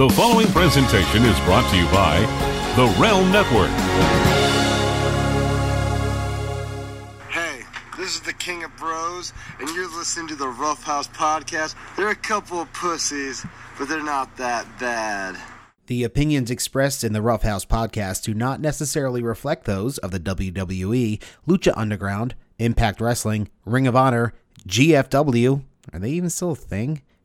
The following presentation is brought to you by The Realm Network. Hey, this is the King of Bros, and you're listening to the Rough House Podcast. They're a couple of pussies, but they're not that bad. The opinions expressed in the Rough House podcast do not necessarily reflect those of the WWE, Lucha Underground, Impact Wrestling, Ring of Honor, GFW, are they even still a thing?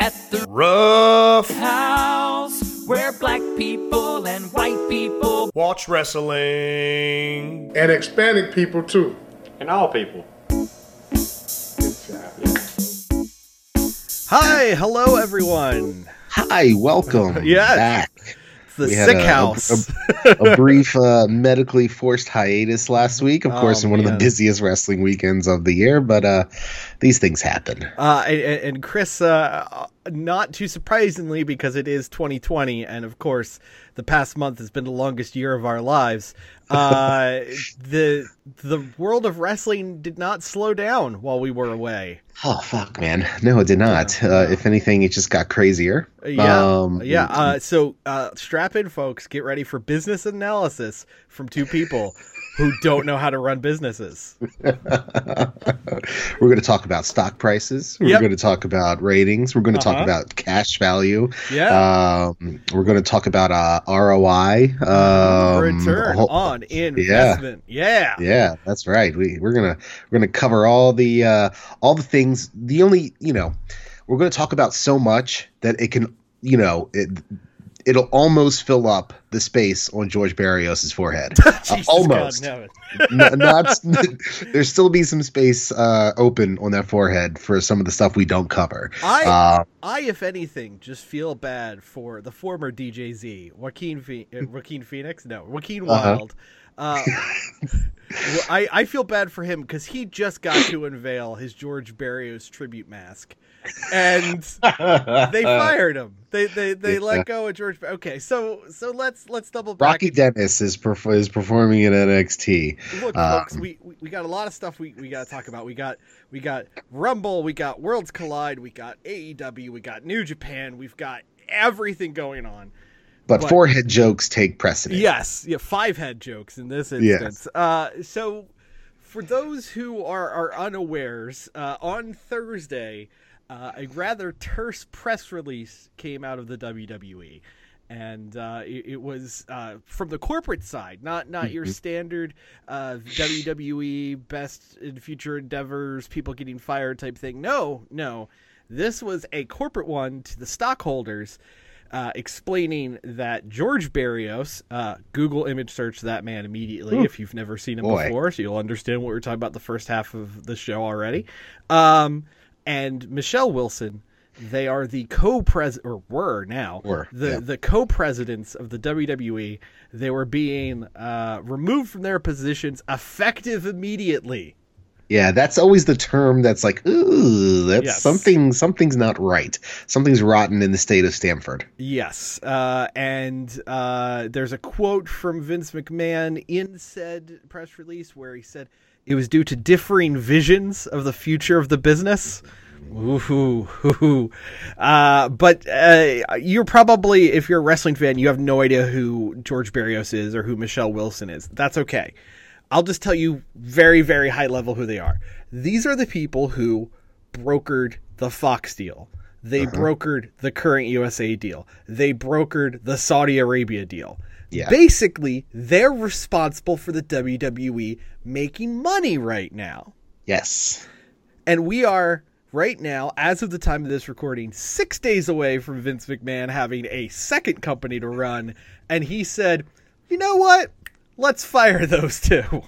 at the Rough House, where black people and white people watch wrestling and Hispanic people too, and all people. Hi, hello everyone. Hi, welcome. yes. back. The we sick a, house. A, a, a brief uh, medically forced hiatus last week, of oh, course, in one man. of the busiest wrestling weekends of the year, but uh, these things happen. Uh, and, and Chris, uh, not too surprisingly, because it is 2020, and of course, the past month has been the longest year of our lives. Uh, the the world of wrestling did not slow down while we were away. Oh fuck, man! No, it did not. Uh, if anything, it just got crazier. Yeah, um, yeah. Uh, so uh, strap in, folks. Get ready for business analysis from two people who don't know how to run businesses. We're going to talk about stock prices. We're yep. going to talk about ratings. We're going to uh-huh. talk about cash value. Yeah. Um, we're going to talk about uh, ROI. Um, Return whole, on investment. Yeah. yeah. Yeah, that's right. We we're gonna we're gonna cover all the uh, all the things. The only you know we're going to talk about so much that it can you know it, it'll almost fill up the space on George Barrios' forehead. uh, almost. God, no, not there's still be some space uh, open on that forehead for some of the stuff we don't cover. I, uh, I, if anything, just feel bad for the former DJZ, Joaquin, Fe- uh, Joaquin Phoenix, no, Joaquin uh-huh. Wilde. Uh, I, I feel bad for him because he just got to unveil his George Barrios tribute mask and they fired him. They they they yeah. let go of George. Okay, so so let's let's double back. Rocky Dennis is perf- is performing in NXT. Look, um, folks, we, we we got a lot of stuff we, we got to talk about. We got we got Rumble, we got Worlds Collide, we got AEW, we got New Japan, we've got everything going on. But, but forehead jokes take precedence. Yes, yeah, five head jokes in this instance. Yes. Uh, so for those who are are unawares, uh, on Thursday uh, a rather terse press release came out of the WWE. And uh, it, it, was uh, from the corporate side, not not your mm-hmm. standard uh, WWE best in future endeavors, people getting fired type thing. No, no, this was a corporate one to the stockholders, uh, explaining that George Barrios, uh, Google image search that man immediately Ooh. if you've never seen him Boy. before, so you'll understand what we are talking about the first half of the show already. Um, and Michelle Wilson. They are the co-president, or were now were, the yeah. the co-presidents of the WWE. They were being uh, removed from their positions effective immediately. Yeah, that's always the term that's like, ooh, that's yes. something. Something's not right. Something's rotten in the state of Stamford. Yes, uh, and uh, there's a quote from Vince McMahon in said press release where he said, it was due to differing visions of the future of the business. Ooh, uh, but uh, you're probably, if you're a wrestling fan, you have no idea who George Barrios is or who Michelle Wilson is. That's okay. I'll just tell you very, very high level who they are. These are the people who brokered the Fox deal. They uh-huh. brokered the current USA deal. They brokered the Saudi Arabia deal. Yeah. Basically, they're responsible for the WWE making money right now. Yes. And we are right now, as of the time of this recording, six days away from Vince McMahon having a second company to run. And he said, you know what? Let's fire those two.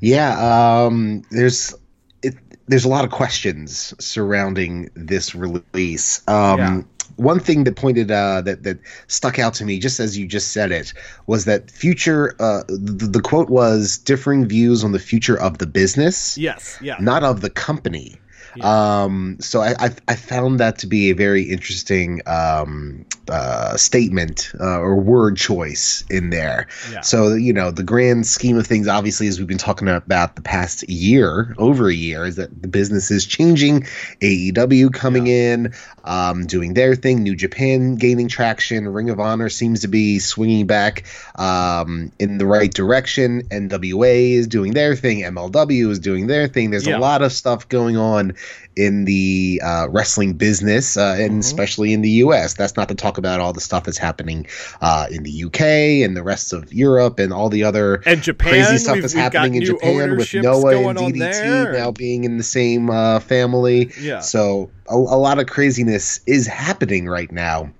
Yeah, um, there's it, there's a lot of questions surrounding this release. Um, Yeah. One thing that pointed uh, that that stuck out to me, just as you just said it, was that future. Uh, the, the quote was differing views on the future of the business, Yes, yeah. not of the company. Um, so I, I I found that to be a very interesting um, uh, statement uh, or word choice in there. Yeah. So you know the grand scheme of things, obviously, as we've been talking about the past year, over a year, is that the business is changing. AEW coming in, um, doing their thing. New Japan gaining traction. Ring of Honor seems to be swinging back um, in the right direction. NWA is doing their thing. MLW is doing their thing. There's Yeah. a lot of stuff going on in the uh, wrestling business, uh, and Mm-hmm. especially in the U.S. That's not to talk about all the stuff that's happening uh, in the U.K. and the rest of Europe and all the other And Japan, crazy stuff that's happening in Japan with Noah and DDT now being in the same uh, family. Yeah. So a, a lot of craziness is happening right now.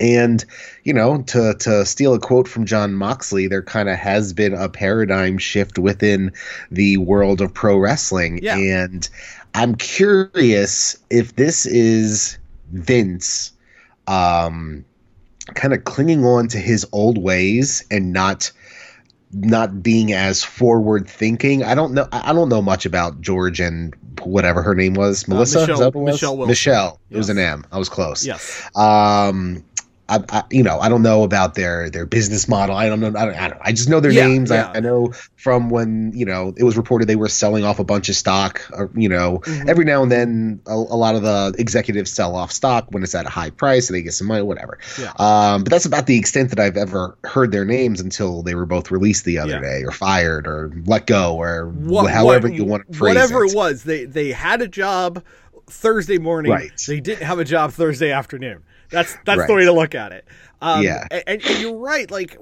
And you know, to to steal a quote from John Moxley, there kind of has been a paradigm shift within the world of pro wrestling, Yeah. and I'm curious if this is Vince, um, kind of clinging on to his old ways and not not being as forward thinking. I don't know. I don't know much about George and whatever her name was. Melissa. Michelle- Is that what it was? Michelle Wilson. Michelle. It was an M. I was close. Yes. Um, I, I, you know, I don't know about their their business model. I don't know. I don't. I, don't, I just know their Yeah, names. yeah. I, I know from when you know it was reported they were selling off a bunch of stock. Or, you know, Mm-hmm. every now and then a, a lot of the executives sell off stock when it's at a high price and they get some money, whatever. Yeah. Um, but that's about the extent that I've ever heard their names until they were both released the other day, or fired, or let go, or What- however what- you want to phrase whatever it. it was, they they had a job Thursday morning. Right. They didn't have a job Thursday afternoon. That's that's Right. the way to look at it. Um, Yeah. and, and you're right. Like,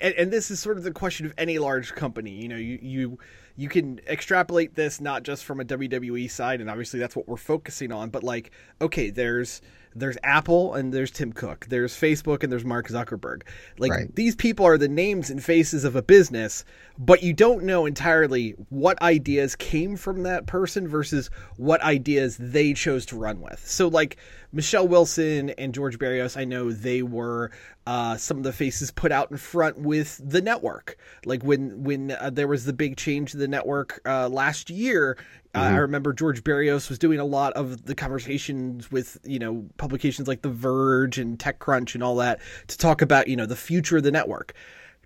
and, and this is sort of the question of any large company. You know, you you you can extrapolate this not just from a WWE side, and obviously that's what we're focusing on. But like, okay, there's there's Apple and there's Tim Cook. There's Facebook and there's Mark Zuckerberg. Like Right. these people are the names and faces of a business, but you don't know entirely what ideas came from that person versus what ideas they chose to run with. So, like Michelle Wilson and George Barrios, I know they were uh, some of the faces put out in front with the network. Like when when uh, there was the big change to the network uh, last year, uh, I remember George Barrios was doing a lot of the conversations with you know publications like The Verge and TechCrunch and all that to talk about you know the future of the network.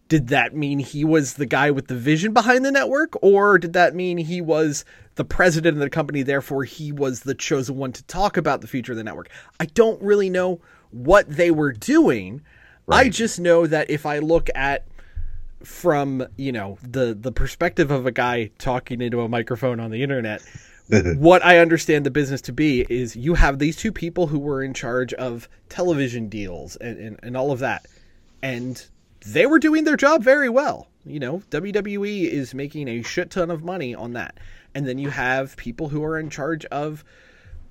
Did that mean he was the guy with the vision behind the network, or did that mean he was the president of the company, therefore he was the chosen one to talk about the future of the network? I don't really know what they were doing. I just know that if I look at from you know the the perspective of a guy talking into a microphone on the internet what i understand the business to be is you have these two people who were in charge of television deals and, and, and all of that. And they were doing their job very well. You know wwe is making a shit ton of money on that. And then you have people who are in charge of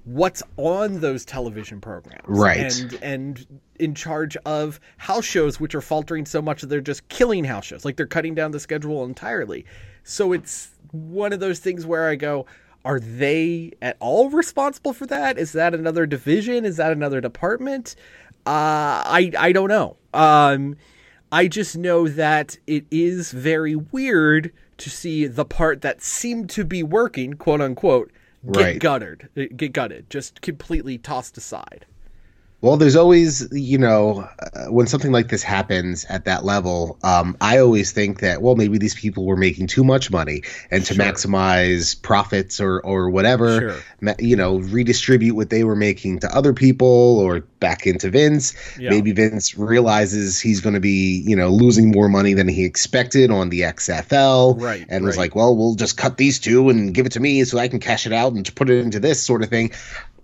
what's on those television programs. Right. and and in charge of house shows which are faltering so much that they're just killing house shows. Like they're cutting down the schedule entirely. So it's one of those things where i go are they at all responsible for that? Is that another division? Is that another department? Uh i i don't know. Um i just know that it is very weird to see the part that seemed to be working quote unquote get Right. gutted get gutted. Just completely tossed aside Well, there's always, you know, uh, when something like this happens at that level, um, I always think that, well, maybe these people were making too much money, and to maximize profits or or whatever, Sure. ma- you know, redistribute what they were making to other people or back into Vince. Yeah. Maybe Vince realizes he's going to be, you know, losing more money than he expected on the XFL, Right, And was like, well, we'll just cut these two and give it to me so I can cash it out and put it into this sort of thing.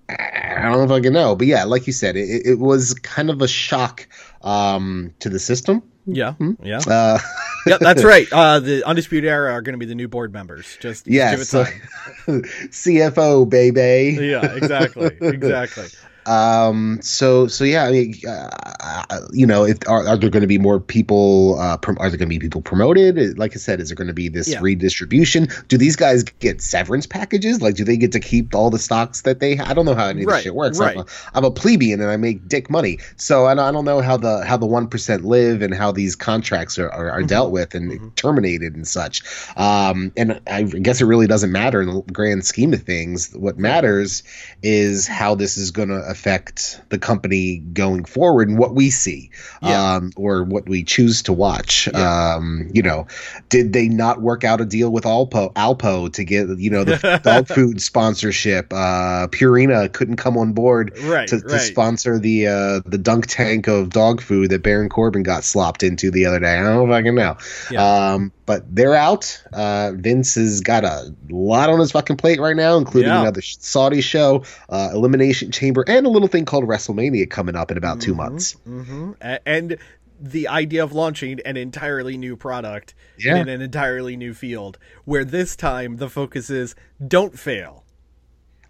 I don't know if I can know, but yeah, like you said, it, it was kind of a shock um, to the system. Yeah, mm-hmm. yeah, uh, yeah. That's right. Uh, the Undisputed Era are going to be the new board members. Just yeah, so, CFO baby. Yeah, exactly, exactly. Um, so so yeah, I mean, uh, you know, if are, are there going to be more people? Uh, prom- are there going to be people promoted? Like I said, is there going to be this yeah. redistribution? Do these guys get severance packages? Like, do they get to keep all the stocks that they? I don't know how any of right, this shit works. Right. I'm, a, I'm a plebeian and I make dick money, so I don't, I don't know how the how the one percent live and how these contracts are are, are mm-hmm. dealt with and mm-hmm. terminated and such. Um, and I guess it really doesn't matter in the grand scheme of things. What matters is how this is going to affect the company going forward and what we see yeah. um, or what we choose to watch. Yeah. Um, you know, did they not work out a deal with Alpo, Alpo to get, you know, the dog food sponsorship? Uh, Purina couldn't come on board right, to, to sponsor the uh, the dunk tank of dog food that Baron Corbin got slopped into the other day. I don't know if I can know. Yeah. Um, but they're out. Uh, Vince has got a lot on his fucking plate right now, including yeah. another Saudi show, uh, Elimination Chamber, and a little thing called WrestleMania coming up in about mm-hmm, two months. Mm-hmm. And the idea of launching an entirely new product yeah. in an entirely new field, where this time the focus is don't fail.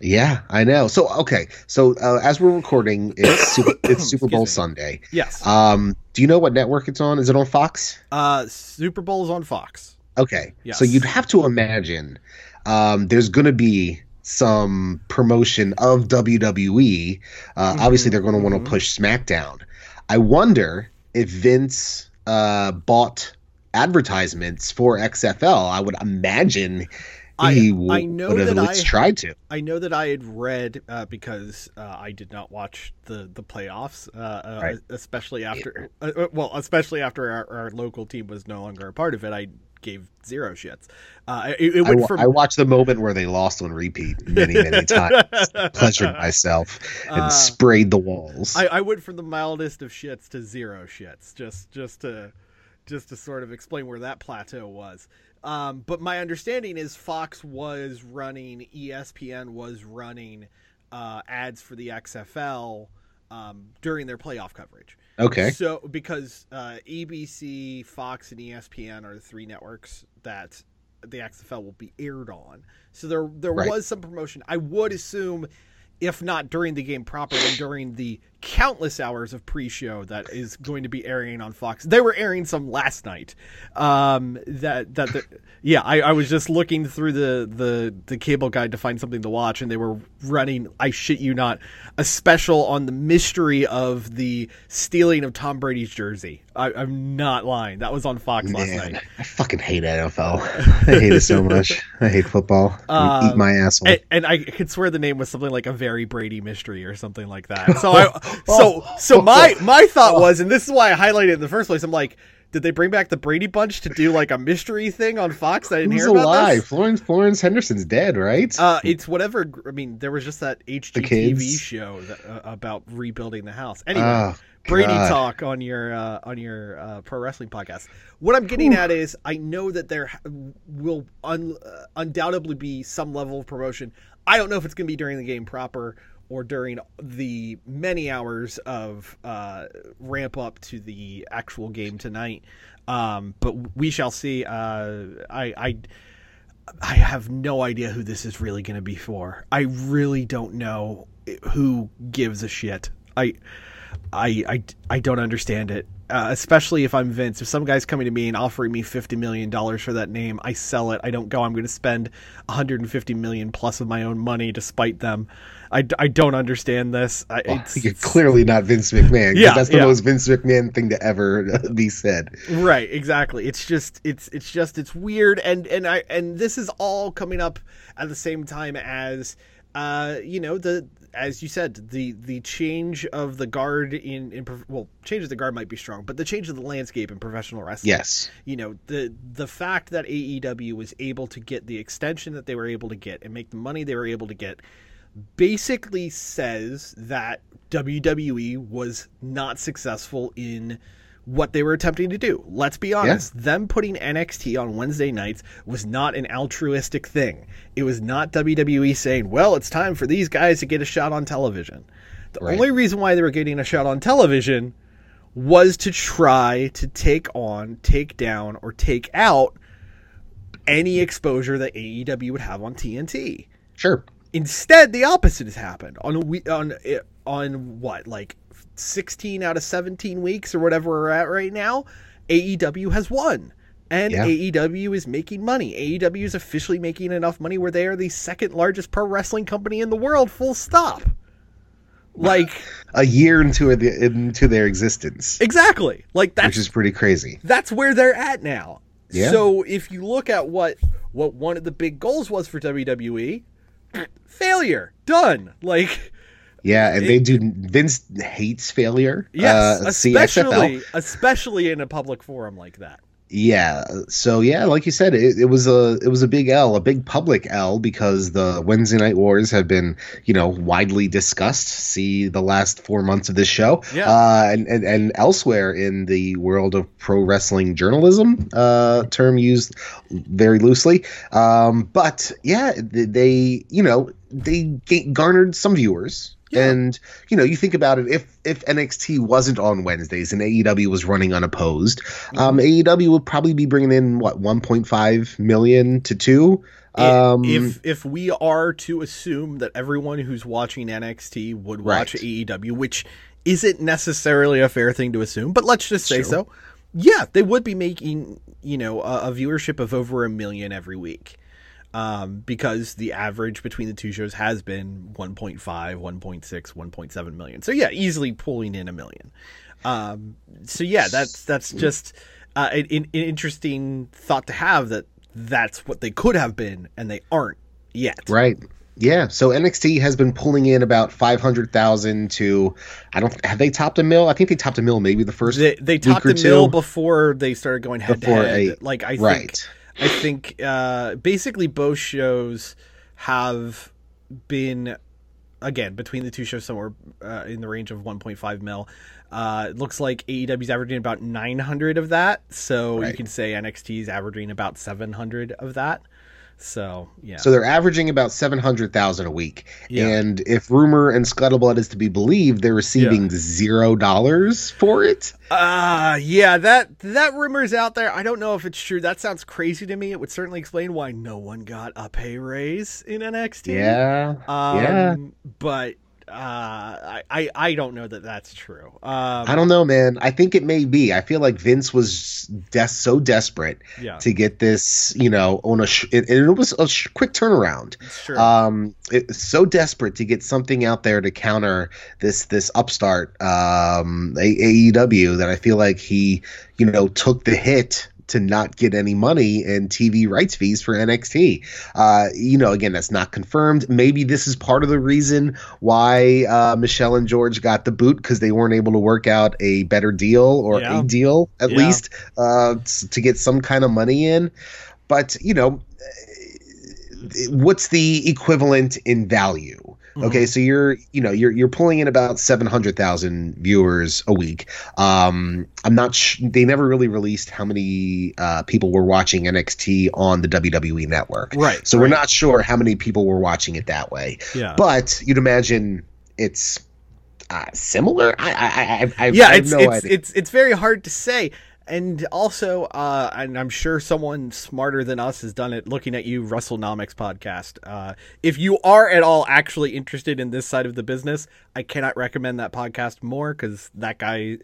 Yeah, I know. So okay, so uh, as we're recording, it's Super, it's Super Bowl Sunday. Yes. Um, do you know what network it's on? Is it on Fox? Uh, Super Bowl is on Fox. Okay. Yes. So you'd have to imagine um, there's going to be some promotion of WWE. Uh, mm-hmm. Obviously, they're going to want to mm-hmm. push SmackDown. I wonder if Vince uh, bought advertisements for XFL. I would imagine I, I know that I tried to. I know that I had read uh, because uh, I did not watch the the playoffs, uh, uh right. especially after uh, uh, well, especially after our, our, local team was no longer a part of it. I gave zero shits. It, it I, from... I, watched the moment where they lost on repeat many many times, pleasured myself and sprayed the walls. I, I went from the mildest of shits to zero shits, just just to just to sort of explain where that plateau was. Um, but my understanding is Fox was running, ESPN was running uh, ads for the XFL um, during their playoff coverage. Okay. So because uh, ABC, Fox, and ESPN are the three networks that the XFL will be aired on. So there there right. was some promotion. I would assume if not during the game proper, then during the countless hours of pre-show that is going to be airing on Fox. They were airing some last night. Um, that that the, yeah, I, I was just looking through the, the the cable guide to find something to watch, and they were running. I shit you not, a special on the mystery of the stealing of Tom Brady's jersey. I, am not lying. That was on Fox Man, last night. I fucking hate NFL. I hate it so much. I hate football. Um, eat my asshole. And, and, I could swear the name was something like a very Brady mystery or something like that. So I so so my my thought was, and this is why I highlighted it in the first place. I'm like, did they bring back the Brady Bunch to do like a mystery thing on Fox? I didn't Who's hear about alive? This? Florence Florence Henderson's dead, right? Uh, it's whatever. I mean, there was just that HGTV show that, uh, about rebuilding the house. Anyway, oh, Brady talk on your uh, on your uh, pro wrestling podcast. What I'm getting Ooh. at is, I know that there will un- uh, undoubtedly be some level of promotion. I don't know if it's going to be during the game proper or during the many hours of uh, ramp up to the actual game tonight. Um, but we shall see. Uh, I, I I have no idea who this is really going to be for. I really don't know who gives a shit. I I I, I don't understand it. Uh, especially if I'm Vince. If some guy's coming to me and offering me fifty million dollars for that name, I sell it. I don't go. I'm going to spend 150 million plus of my own money to spite them. I, I don't understand this. I, well, you're clearly not Vince McMahon. Yeah, that's the yeah. most Vince McMahon thing to ever be said. Right, exactly. It's just it's it's just it's weird, and and I and this is all coming up at the same time as uh you know the as you said the the change of the guard in in well change of the guard might be strong but the change of the landscape in professional wrestling. Yes. You know the the fact that AEW was able to get the extension that they were able to get and make the money they were able to get basically says that WWE was not successful in what they were attempting to do. Let's be honest. Yeah. Them putting NXT on Wednesday nights was not an altruistic thing. It was not WWE saying, well, it's time for these guys to get a shot on television. The right. only reason why they were getting a shot on television was to try to take on, take down, or take out any exposure that AEW would have on TNT. Sure. Instead, the opposite has happened on a we on eh, on what like 16 out of 17 weeks or whatever we're at right now. AEW has won. And yeah. AEW is making money. AEW is officially making enough money where they are the second largest pro wrestling company in the world, full stop. Like a year into into their existence. Exactly. Like that, which is pretty crazy. That's where they're at now. Yeah. So if you look at what what one of the big goals was for WWE, failure. Done. Like yeah, and it, they do. Vince hates failure. Yes, uh, especially especially in a public forum like that yeah so yeah like you said it, it, was a it was a big l a big public l because the wednesday night wars have been you know widely discussed see the last four months of this show yeah. uh, and, and and elsewhere in the world of pro wrestling journalism uh, term used very loosely um, but yeah they you know they garnered some viewers yeah. And you know, you think about it. If if NXT wasn't on Wednesdays and AEW was running unopposed, mm-hmm. um, AEW would probably be bringing in what 1.5 million to two. Um, if if we are to assume that everyone who's watching NXT would watch right. AEW, which isn't necessarily a fair thing to assume, but let's just say so. Yeah, they would be making you know a, a viewership of over a million every week um, because the average between the two shows has been 1.5, 1.6, 1.7 million. So yeah, easily pulling in a million. Um, so yeah, that's that's just uh, an, an, interesting thought to have that that's what they could have been and they aren't yet. Right. Yeah, so NXT has been pulling in about five hundred thousand to, I don't have they topped a mill. I think they topped a mill maybe the first. They, they topped a mill before they started going head before to head. A, like I right. think I think uh, basically both shows have been again between the two shows somewhere uh, in the range of 1.5 mil. Uh, it looks like AEW's averaging about 900 of that, so right. you can say NXT's averaging about 700 of that. So yeah. So they're averaging about seven hundred thousand a week, yeah. and if rumor and scuttlebutt is to be believed, they're receiving yeah. zero dollars for it. Uh yeah that that rumor's out there. I don't know if it's true. That sounds crazy to me. It would certainly explain why no one got a pay raise in NXT. Yeah, um, yeah. But uh, I, I don't know that that's true. Um, I don't know, man. I think it may be. I feel like Vince was des- so desperate yeah. to get this, you know, on a sh- it, it was a sh- quick turnaround. Sure. Um, it, so desperate to get something out there to counter this this upstart um, AEW that I feel like he, you know, took the hit to not get any money and TV rights fees for NXT. Uh, you know, again, that's not confirmed. Maybe this is part of the reason why uh, Michelle and George got the boot because they weren't able to work out a better deal or yeah. a deal at yeah. least uh, to get some kind of money in. But you know, what's the equivalent in value? Mm-hmm. Okay, so you're you know you're you're pulling in about seven hundred thousand viewers a week. Um, I'm not. Sh- they never really released how many uh, people were watching NXT on the WWE network. Right. So right. we're not sure how many people were watching it that way. Yeah. But you'd imagine it's uh, similar. I I I, I yeah. I it's no it's, it's it's very hard to say and also, uh, and I'm sure someone smarter than us has done it. Looking at you, WrestleNomics podcast. Uh, if you are at all actually interested in this side of the business, I cannot recommend that podcast more because that guy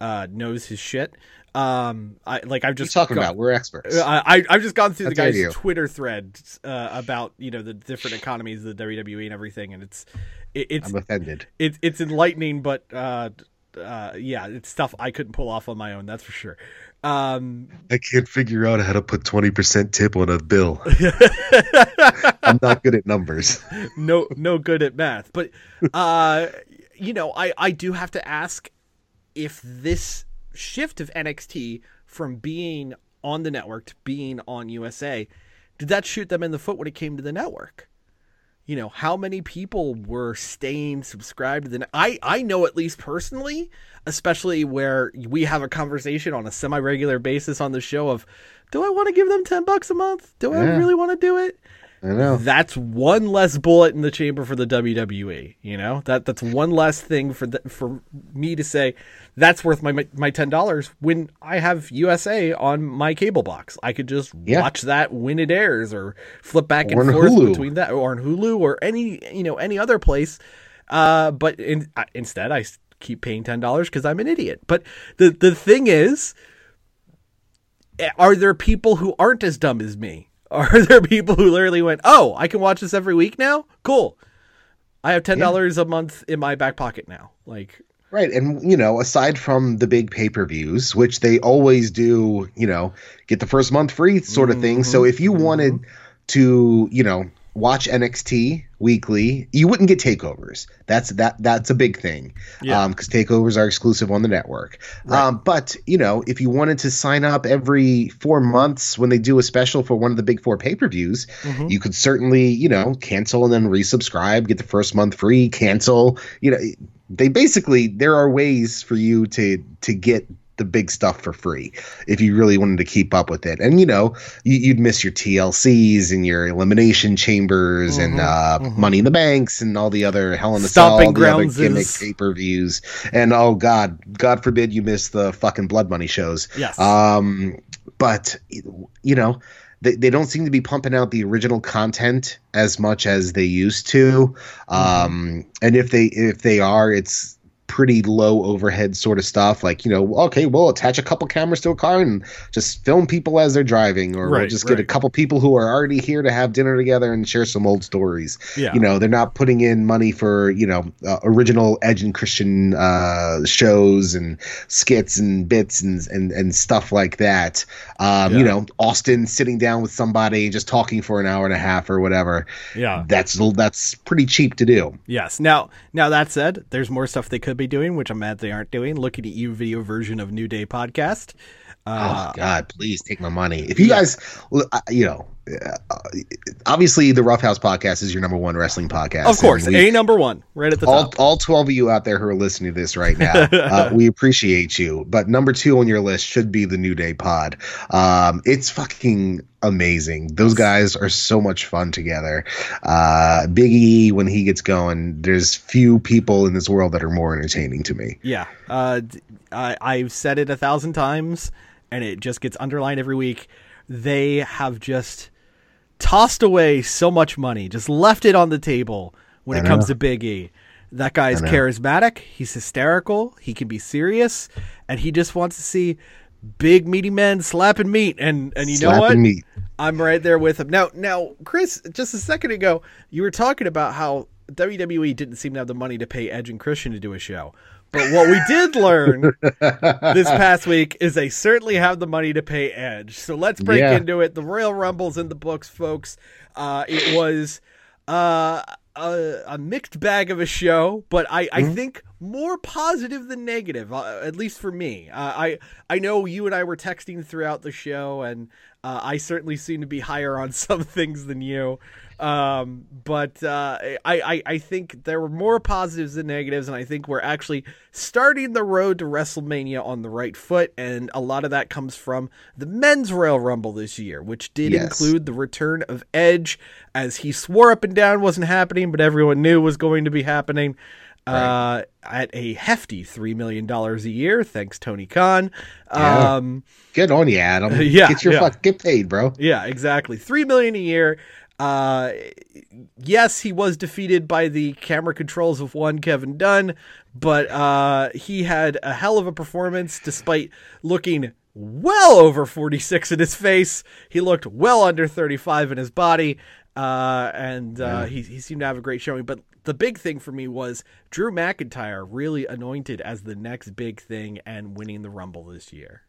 uh, knows his shit. Um, I like I've just talking about we're experts. I I've just gone through the guy's Twitter thread uh, about you know the different economies of the WWE and everything, and it's it, it's I'm offended. It's it's enlightening, but uh, uh, yeah, it's stuff I couldn't pull off on my own. That's for sure. Um, I can't figure out how to put twenty percent tip on a bill. I'm not good at numbers. No, no good at math. But uh, you know, I I do have to ask if this shift of NXT from being on the network to being on USA did that shoot them in the foot when it came to the network? You know how many people were staying subscribed then? I i know at least personally especially where we have a conversation on a semi-regular basis on the show of do i want to give them 10 bucks a month? Do i really want to do it I know. that's one less bullet in the chamber for the WWE. You know that that's one less thing for the, for me to say that's worth my my, ten dollars when I have USA on my cable box. I could just Yeah. watch that when it airs, or flip back and Or on forth Hulu. between that, or on Hulu, or any you know any other place. Uh, but in, uh, instead, I keep paying ten dollars because I'm an idiot. But the the thing is, are there people who aren't as dumb as me? Are there people who literally went, "Oh, I can watch this every week now? Cool. I have ten dollars a month in my back pocket now." Like, Right. And, you know, aside from the big pay per views, which they always do, you know, get the first month free sort of thing. So mm-hmm. if you wanted mm-hmm. to, you know, watch NXT weekly, you wouldn't get takeovers. That's that that's a big thing. Yeah. Um, because takeovers are exclusive on the network. Um, but you know, if you wanted to sign up every four months when they do a special for one of the big four pay-per-views, you could certainly, you know, cancel and then resubscribe, get the first month free, cancel. You know, they basically there are ways for you to to get the big stuff for free if you really wanted to keep up with it. And you know, you, you'd miss your TLCs and your elimination chambers and uh, Money in the Banks and all the other Hell in a Cell, all the other gimmick pay per views. And oh God, God forbid you miss the fucking Blood Money shows. Yes. Um, but you know. They, they don't seem to be pumping out the original content as much as they used to, um, and if they if they are, it's pretty low overhead sort of stuff. Like you know, okay, we'll attach a couple cameras to a car and just film people as they're driving, or we'll Right, just get a couple people who are already here to have dinner together and share some old stories. Yeah. You know, they're not putting in money for you know uh, original Edge and Christian uh, shows and skits and bits and and, and stuff like that. Um, You know, Austin sitting down with somebody and just talking for an hour and a half or whatever. yeah. That's that's pretty cheap to do. Yes. Now, now that said, there's more stuff they could be doing, which I'm mad they aren't doing. Looking at you video version of New Day podcast. Uh, oh God, please take my money. If you guys, uh, you know, obviously the Roughhouse podcast is your number one wrestling podcast. of course, we- a number one, right at the all, top. all 12 of you out there who are listening to this right now, uh, we appreciate you. But number two on your list should be the New Day pod. Um, it's fucking amazing. Those guys are so much fun together. Uh, Big E, when he gets going, there's few people in this world that are more entertaining to me. Yeah, uh, I, I've said it a thousand times, and it just gets underlined every week. They have just tossed away so much money, just left it on the table when I it comes know. to Big E. That guy is charismatic. He's hysterical. He can be serious, and he just wants to see big meaty men slapping meat. And and you know what? meat. I'm right there with him. Now, now, Chris, just a second ago, you were talking about how WWE didn't seem to have the money to pay Edge and Christian to do a show. But what we did learn this past week is they certainly have the money to pay Edge. So let's break Yeah. into it. The Royal Rumble's in the books, folks. Uh, it was uh, a, a mixed bag of a show, but I, I think more positive than negative, uh, at least for me. Uh, I I know you and I were texting throughout the show, and uh, I certainly seem to be higher on some things than you. Um, but uh, I, I I think there were more positives than negatives, and I think we're actually starting the road to WrestleMania on the right foot, and a lot of that comes from the men's Royal Rumble this year, which did Yes. include the return of Edge, as he swore up and down wasn't happening, but everyone knew was going to be happening. Uh, at a hefty three million dollars a year, thanks Tony Khan. Yeah. Um, Good on you, Adam. Yeah, Get your yeah. fuck, get paid, bro. yeah, exactly. Three million a year. Uh, yes, he was defeated by the camera controls of one Kevin Dunn, but uh, he had a hell of a performance despite looking well over 46 in his face. He looked well under 35 in his body, uh, and uh, he, he seemed to have a great showing. But the big thing for me was Drew McIntyre really anointed as the next big thing and winning the Rumble this year.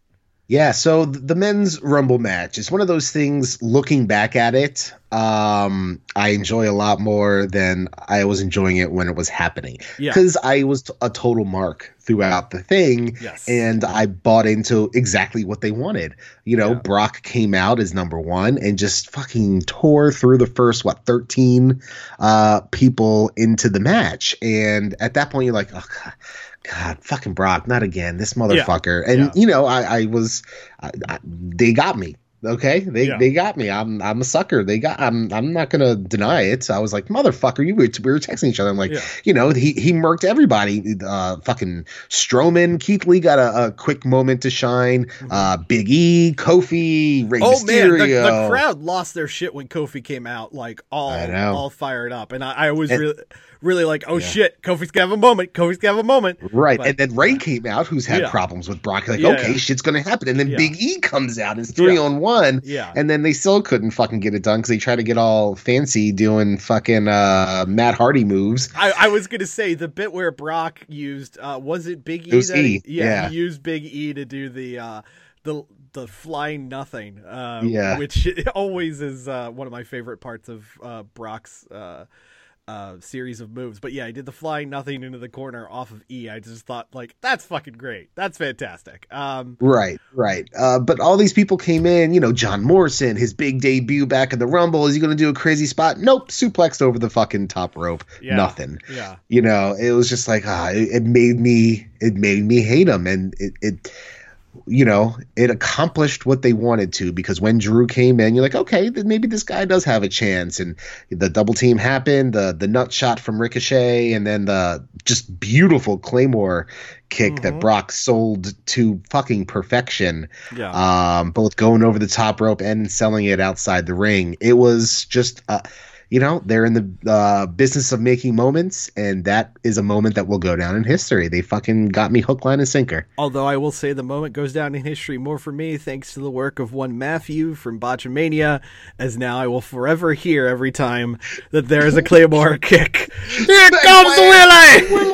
Yeah, so the men's rumble match is one of those things looking back at it, um, I enjoy a lot more than I was enjoying it when it was happening. Yeah. Cuz I was a total mark throughout the thing Yes. and I bought into exactly what they wanted. You know, Yeah. Brock came out as number 1 and just fucking tore through the first what 13 uh people into the match and at that point you're like, "Oh god, God, fucking Brock, not again, this motherfucker. And Yeah. you know, I, I was, I, I, they got me. Okay, they Yeah. they got me. I'm I'm a sucker. They got. I'm I'm not gonna deny it. I was like, motherfucker, you were we were texting each other. I'm like, Yeah. you know, he he murked everybody. Uh, fucking Strowman, Keith Lee got a, a quick moment to shine. Uh, Big E, Kofi, Rey Mm-hmm. Oh man, the, the crowd lost their shit when Kofi came out, like all all fired up, and I, I was really, really like, oh shit, Kofi's gonna have a moment. Kofi's gonna have a moment. Right, But- and then Rey came out, who's had Yeah. problems with Brock. Like, Yeah, okay, yeah. shit's gonna happen, and then Yeah. Big E comes out. It's three Yeah. on one. Yeah. and then they still couldn't fucking get it done because they tried to get all fancy doing fucking uh, Matt Hardy moves. I, I was gonna say the bit where Brock used uh, was it Big E? It was that he- E, yeah, yeah. he used Big E to do the uh, the the flying nothing. Uh, Yeah. which always is uh, one of my favorite parts of uh, Brock's. Uh, series of moves, but yeah, I did the flying nothing into the corner off of E. I just thought like that's fucking great. That's fantastic. Um, Right, right. Uh, but all these people came in. You know, John Morrison, his big debut back in the Rumble. Is he going to do a crazy spot? Nope. Suplexed over the fucking top rope. Yeah. Nothing. yeah, you know it was just like ah it, it made me it made me hate him and it, it you know it accomplished what they wanted to because when drew came in you're like okay then maybe this guy does have a chance and the double team happened the the nut shot from ricochet and then the just beautiful claymore kick that brock sold to fucking perfection yeah. um, both going over the top rope and selling it outside the ring. It was just, uh, you know, they're in the uh, business of making moments, and that is a moment that will go down in history. They fucking got me hook, line, and sinker. Although I will say the moment goes down in history more for me thanks to the work of one Matthew from Botchamania, as now I will forever hear every time that there is a Claymore kick. Here comes Willie!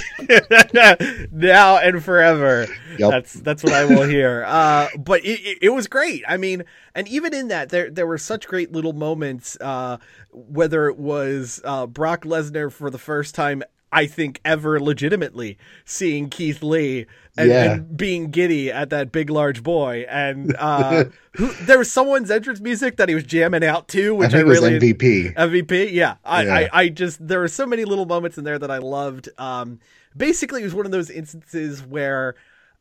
now and forever. Yep. That's that's what I will hear. Uh, but it, it, it was great. I mean, and even in that, there there were such great little moments. Uh, whether it was uh, Brock Lesnar for the first time, I think ever legitimately seeing Keith Lee and, Yeah. and being giddy at that big large boy, and uh, who, there was someone's entrance music that he was jamming out to, I which I, was really MVP. MVP, yeah. I, Yeah. I, I just there were so many little moments in there that I loved. Um, basically, it was one of those instances where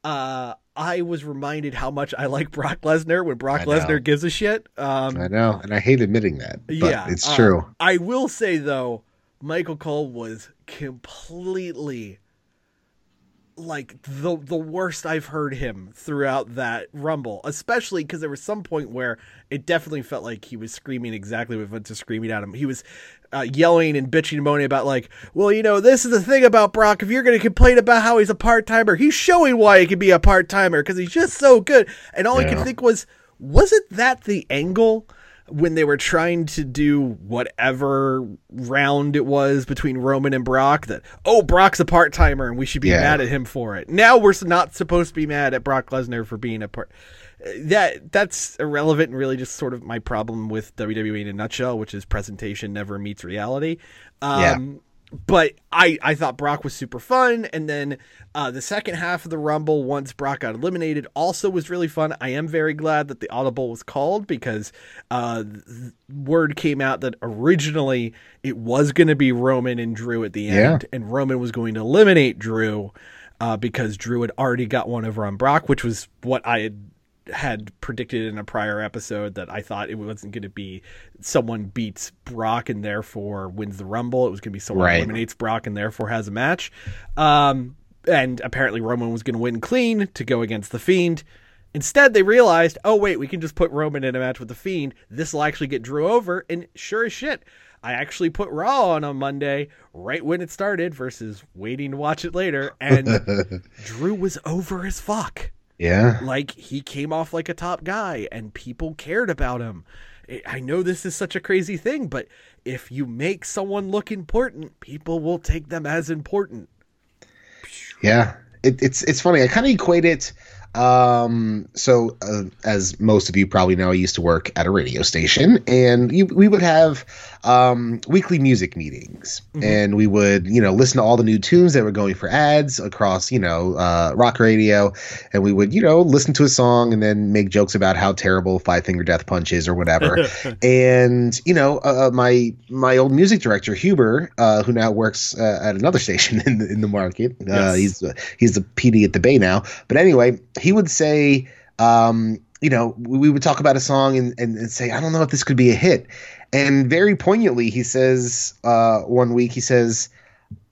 uh, I was reminded how much I like Brock Lesnar when Brock Lesnar gives a shit. Um, I know, and I hate admitting that, but yeah, it's uh, true. I will say though, Michael Cole was completely like the the worst I've heard him throughout that rumble, especially because there was some point where it definitely felt like he was screaming exactly what Vince was screaming at him. He was uh, yelling and bitching and moaning about like, well, you know, this is the thing about Brock. If you're going to complain about how he's a part timer, he's showing why he can be a part timer because he's just so good. And all I Yeah. could think was, wasn't that the angle? When they were trying to do whatever round it was between Roman and Brock that oh Brock's a part timer and we should be Yeah. mad at him for it. Now we're not supposed to be mad at Brock Lesnar for being a part. That that's irrelevant and really just sort of my problem with WWE in a nutshell, which is presentation never meets reality. Um, But I, I thought Brock was super fun, and then uh, the second half of the Rumble, once Brock got eliminated, also was really fun. I am very glad that the audible was called because uh, word came out that originally it was going to be Roman and Drew at the Yeah. end, and Roman was going to eliminate Drew uh, because Drew had already got one over on Brock, which was what I had had predicted in a prior episode that I thought it wasn't going to be someone beats Brock and therefore wins the Rumble. It was going to be someone Right. eliminates Brock and therefore has a match. Um, and apparently Roman was going to win clean to go against the Fiend. Instead, they realized, oh wait, we can just put Roman in a match with the Fiend. This will actually get Drew over. And sure as shit, I actually put Raw on on Monday right when it started versus waiting to watch it later, and Drew was over as fuck Yeah, like he came off like a top guy and people cared about him. I- know this is such a crazy thing, but if you make someone look important, people will take them as important. yeah. It, it's it's funny. I kind of equate it. Um, so uh, as most of you probably know, I used to work at a radio station, and you, we would have um, weekly music meetings, mm-hmm. and we would you know listen to all the new tunes that were going for ads across you know uh, rock radio, and we would you know listen to a song and then make jokes about how terrible Five Finger Death Punch is or whatever. and you know uh, uh, my my old music director Huber, uh, who now works uh, at another station in the, in the market, uh, yes. he's he's the PD at the Bay now. But anyway, he would say. Um, you know, we would talk about a song and, and, and, say, I don't know if this could be a hit. And very poignantly, he says uh, one week, he says,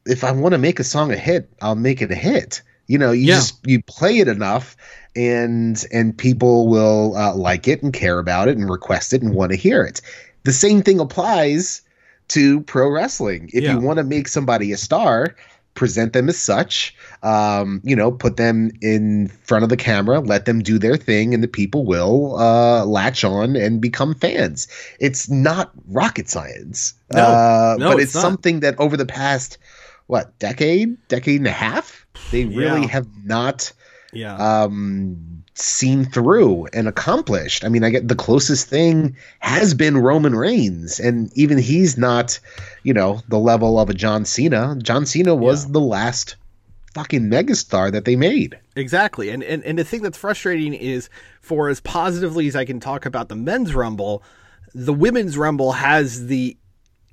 if I want to make a song a hit, I'll make it a hit. You know, you yeah. just you play it enough, and and people will uh, like it and care about it and request it and want to hear it. The same thing applies to pro wrestling. If yeah. you want to make somebody a star, present them as such. Um, you know, put them in front of the camera, let them do their thing, and the people will uh, latch on and become fans. It's not rocket science, no, uh, no, but it's, it's something that over the past what decade, decade and a half, they really yeah. have not. Yeah. Um, seen through and accomplished. I mean, I get the closest thing has been Roman Reigns, and even he's not, you know, the level of a John Cena. John Cena was yeah. the last fucking megastar that they made. Exactly. And, and and the thing that's frustrating is for as positively as I can talk about the men's rumble, the women's rumble has the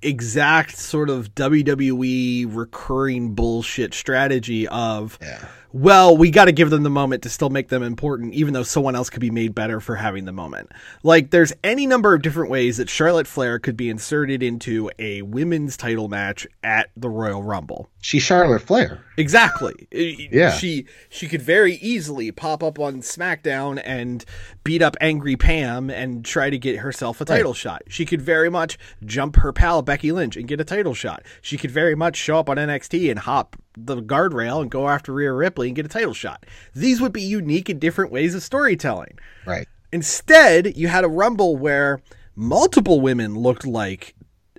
exact sort of WWE recurring bullshit strategy of yeah well, we got to give them the moment to still make them important, even though someone else could be made better for having the moment. Like, there's any number of different ways that Charlotte Flair could be inserted into a women's title match at the Royal Rumble. She's Charlotte Flair. Exactly. Yeah. She she could very easily pop up on SmackDown and beat up Angry Pam and try to get herself a title right. shot. She could very much jump her pal Becky Lynch and get a title shot. She could very much show up on NXT and hop the guardrail and go after Rhea Ripley and get a title shot. These would be unique and different ways of storytelling. Right. Instead, you had a Rumble where multiple women looked like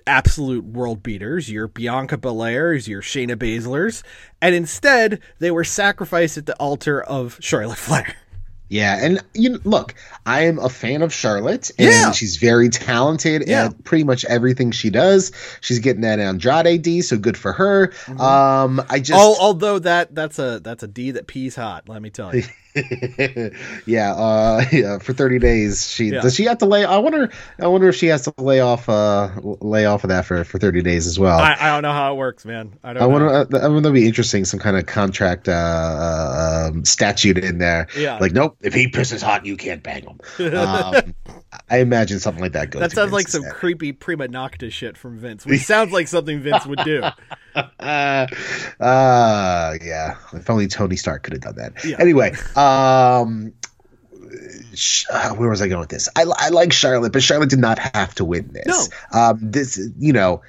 absolute world beaters, your Bianca Belairs, your Shayna Baszlers, and instead they were sacrificed at the altar of Charlotte Flair. Yeah, and you know, look, I am a fan of Charlotte, and yeah. she's very talented yeah. at pretty much everything she does. She's getting that Andrade D, so good for her. Mm-hmm. Um, I just, although that that's a that's a D that pees hot. Let me tell you. yeah, uh, yeah, for 30 days. She yeah. does she have to lay I wonder I wonder if she has to lay off uh lay off of that for for 30 days as well. I, I don't know how it works, man. I don't I wonder uh, I wonder that'd be interesting some kind of contract uh, uh um, statute in there. Yeah. Like nope, if he pisses hot you can't bang him. Um, I imagine something like that goes. That sounds like some creepy prima nocta shit from Vince. Which sounds like something Vince would do. uh, uh, yeah. If only Tony Stark could have done that. Yeah. Anyway, um, uh, where was I going with this? I, I like Charlotte, but Charlotte did not have to win this. No. Um, this, you know,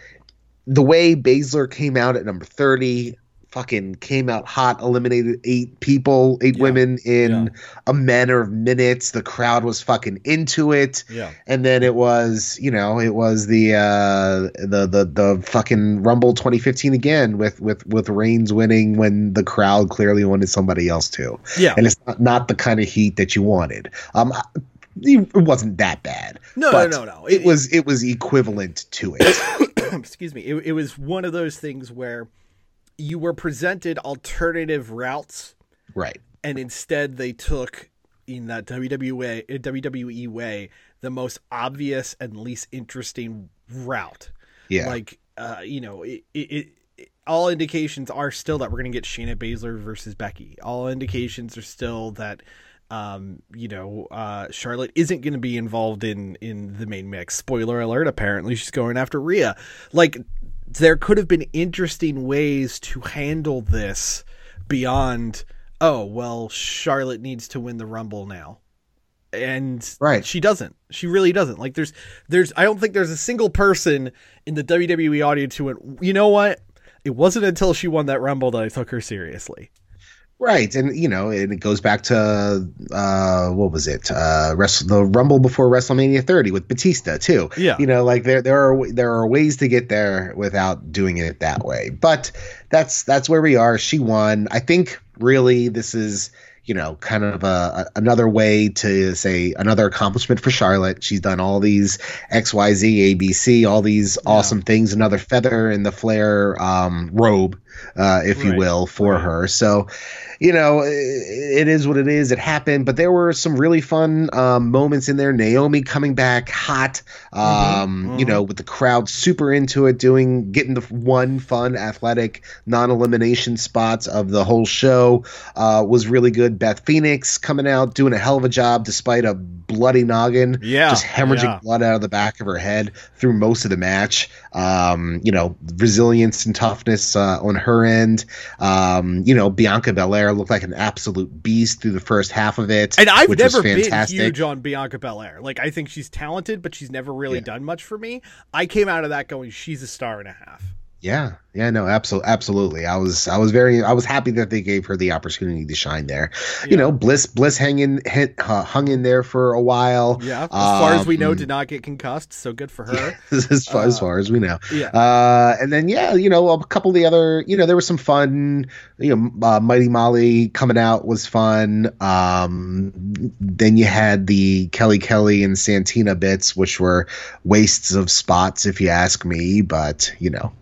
the way Baszler came out at number 30, fucking came out hot, eliminated eight people, eight yeah. women in yeah. a matter of minutes. The crowd was fucking into it. Yeah. And then it was, you know, it was the uh the the the fucking Rumble 2015 again with with with Reigns winning when the crowd clearly wanted somebody else to. Yeah. And it's not, not the kind of heat that you wanted. Um it wasn't that bad. No, no, no, no. It, it was it was equivalent to it. excuse me. It, it was one of those things where you were presented alternative routes, right? And instead, they took in that WWE WWE way the most obvious and least interesting route. Yeah, like uh, you know, it, it, it, all indications are still that we're going to get Shayna Baszler versus Becky. All indications are still that um, you know, uh, Charlotte isn't going to be involved in in the main mix. Spoiler alert! Apparently, she's going after Rhea. Like there could have been interesting ways to handle this beyond oh well charlotte needs to win the rumble now. And right. she doesn't. She really doesn't. Like there's there's i don't think there's a single person in the wwe audience who went you know what? It wasn't until she won that rumble that i took her seriously Right, and you know, and it goes back to uh, what was it? Uh, the Rumble before WrestleMania 30 with Batista too. Yeah, you know, like there there are there are ways to get there without doing it that way. But that's that's where we are. She won. I think really this is you know, kind of a, another way to say another accomplishment for Charlotte. She's done all these X Y Z A B C, all these yeah. awesome things. Another feather in the Flair um, robe, uh, if right. you will, for right. her. So you know, it is what it is. It happened, but there were some really fun um, moments in there. Naomi coming back hot, um, mm-hmm. Mm-hmm. you know, with the crowd super into it, doing getting the one fun athletic non elimination spots of the whole show uh, was really good. Beth Phoenix coming out doing a hell of a job despite a bloody noggin, yeah, just hemorrhaging yeah. blood out of the back of her head through most of the match. Um, you know, resilience and toughness uh, on her end. Um, you know, Bianca Belair looked like an absolute beast through the first half of it. And I've never been huge on Bianca Belair. Like I think she's talented, but she's never really yeah. done much for me. I came out of that going, she's a star and a half. Yeah, yeah, no, absolutely, absolutely. I was, I was very, I was happy that they gave her the opportunity to shine there. Yeah. You know, Bliss, Bliss hanging, hit, uh, hung in there for a while. Yeah, as far um, as we know, um, did not get concussed, so good for her. as far uh, as far as we know. Yeah. Uh, and then yeah, you know, a couple of the other, you know, there was some fun. You know, uh, Mighty Molly coming out was fun. Um, then you had the Kelly Kelly and Santina bits, which were wastes of spots, if you ask me. But you know,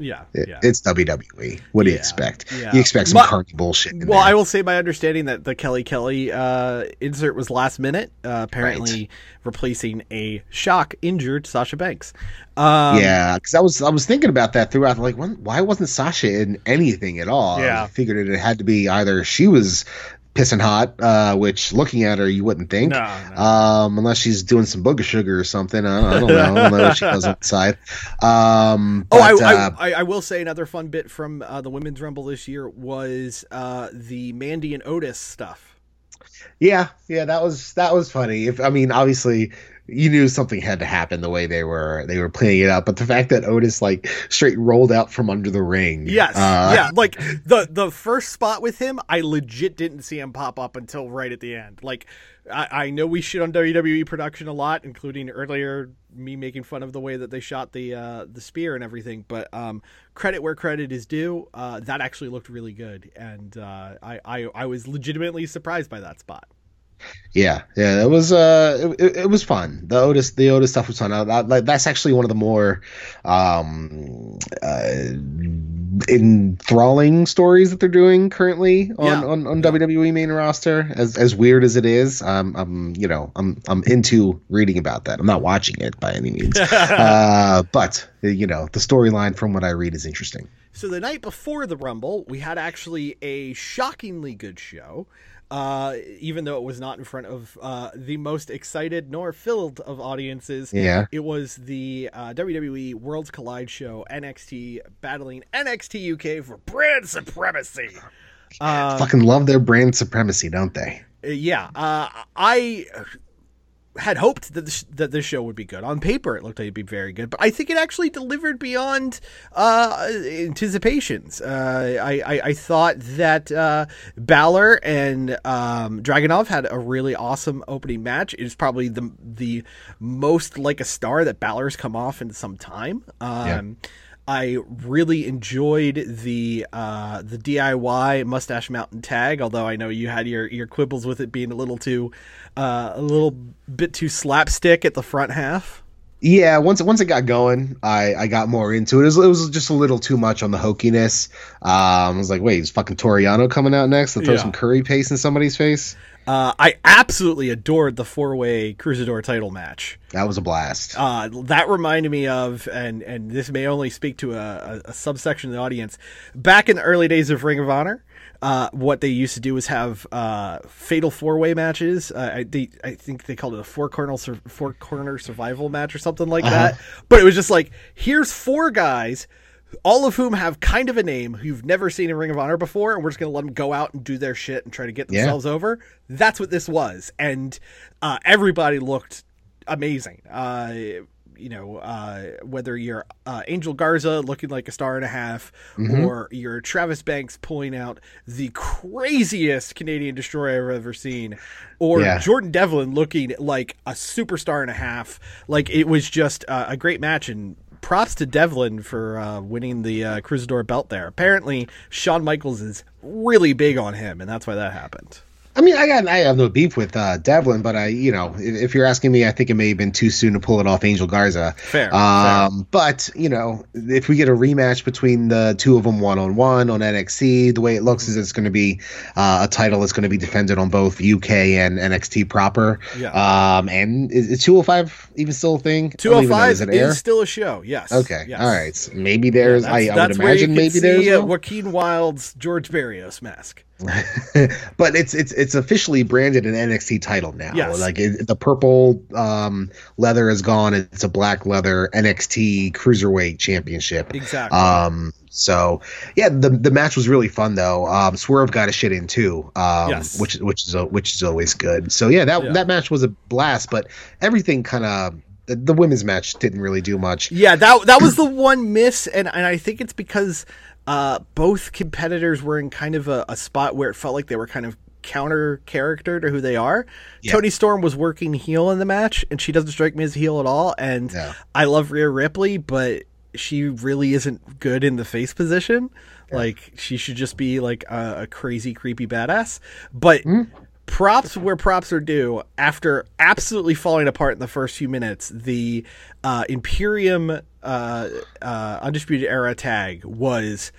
yeah, it, yeah. It's WWE. What do you expect? Yeah. You expect some my, carny bullshit. well, there. I will say my understanding that the Kelly Kelly uh, insert was last minute, uh, apparently right. replacing a shock injured Sasha Banks. Um, yeah, because I was I was thinking about that throughout. Like, when, why wasn't Sasha in anything at all? Yeah, I figured it had to be either she was pissing hot, uh, which looking at her you wouldn't think, no, no. Um, unless she's doing some booger sugar or something. I don't, I don't know. I don't know what she does outside. Um, oh, but, oh, I, uh, I, I, will say another fun bit from uh, the women's rumble this year was uh, the Mandy and Otis stuff. Yeah, yeah, that was that was funny. If I mean, obviously, you knew something had to happen the way they were they were playing it out. But the fact that Otis like straight rolled out from under the ring, yes, uh, yeah, like the the first spot with him, I legit didn't see him pop up until right at the end. Like I, I know we shit on WWE production a lot, including earlier me making fun of the way that they shot the uh, the spear and everything. But um, credit where credit is due. Uh, that actually looked really good, and uh, I, I I was legitimately surprised by that spot. Yeah, yeah, it was uh, it, it, was fun. The Otis, the Otis stuff was fun. I, like that's actually one of the more um, uh, enthralling stories that they're doing currently on, yeah. on, on WWE main roster. As as weird as it is, um, I'm you know I'm I'm into reading about that. I'm not watching it by any means, uh, but you know the storyline from what I read is interesting. So the night before the Rumble, we had actually a shockingly good show uh, even though it was not in front of uh, the most excited nor filled of audiences. Yeah. It was the uh, WWE Worlds Collide show, NXT battling NXT UK for brand supremacy. Um, Fucking love their brand supremacy, don't they? Yeah. Uh, I had hoped that this, that this show would be good. On paper, it looked like it'd be very good, but I think it actually delivered beyond uh, anticipations. Uh, I, I, I thought that uh, Balor and um, Dragunov had a really awesome opening match. It is probably the the most like a star that Balor's come off in some time. Um, yeah. I really enjoyed the uh, the DIY Mustache Mountain tag, although I know you had your, your quibbles with it being a little too uh, a little bit too slapstick at the front half. Yeah, once once it got going, I, I got more into it. It was, it was just a little too much on the hokiness. Um, I was like, wait, is fucking Toru Yano coming out next to throw yeah. some curry paste in somebody's face? Uh, I absolutely adored the four way Cruisador title match. That was a blast. Uh, that reminded me of, and and this may only speak to a, a, subsection of the audience. Back in the early days of Ring of Honor, uh, what they used to do was have uh, fatal four way matches. Uh, I, they, I think they called it a four corner four corner survival match or something like uh-huh. that. But it was just like here's four guys, all of whom have kind of a name who you've never seen in Ring of Honor before, and we're just gonna let them go out and do their shit and try to get themselves yeah. over. That's what this was, and uh, everybody looked amazing. Uh, you know, uh, whether you're uh, Angel Garza looking like a star and a half, mm-hmm. or you're Travis Banks pulling out the craziest Canadian destroyer I've ever seen, or yeah. Jordan Devlin looking like a superstar and a half. Like it was just uh, a great match and. Props to Devlin for uh, winning the uh, belt there. Apparently, Shawn Michaels is really big on him, and that's why that happened. I mean, I got I have no beef with uh, Devlin, but I, you know, if, if, you're asking me, I think it may have been too soon to pull it off Angel Garza. Fair, um, fair. But you know, if we get a rematch between the two of them one on one on NXT, the way it looks is it's going to be uh, a title that's going to be defended on both UK and NXT proper. Yeah. Um, and is, is 205 even still a thing? Two hundred five is, is still a show. Yes. Okay. Yes. All right. So maybe there's. Yeah, I, I would imagine maybe there's. Uh, Joaquin Wilde's George Barrios mask. but it's it's it's officially branded an NXT title now. Yes. Like it, the purple um, leather is gone. It's a black leather NXT Cruiserweight Championship. Exactly. Um. So yeah, the the match was really fun though. Um, Swerve got a shit in too. Um, yes. Which which is which is always good. So yeah, that Yeah. that match was a blast. But everything kind of the, the women's match didn't really do much. Yeah, that that was the one miss, and and I think it's because uh, both competitors were in kind of a, a spot where it felt like they were kind of counter character to who they are. Yeah. Toni Storm was working heel in the match, and she doesn't strike me as a heel at all. And No. I love Rhea Ripley, but she really isn't good in the face position. Like she should just be like a, a crazy, creepy badass. But props where props are due. After absolutely falling apart in the first few minutes, the uh, Imperium uh, uh, Undisputed Era tag was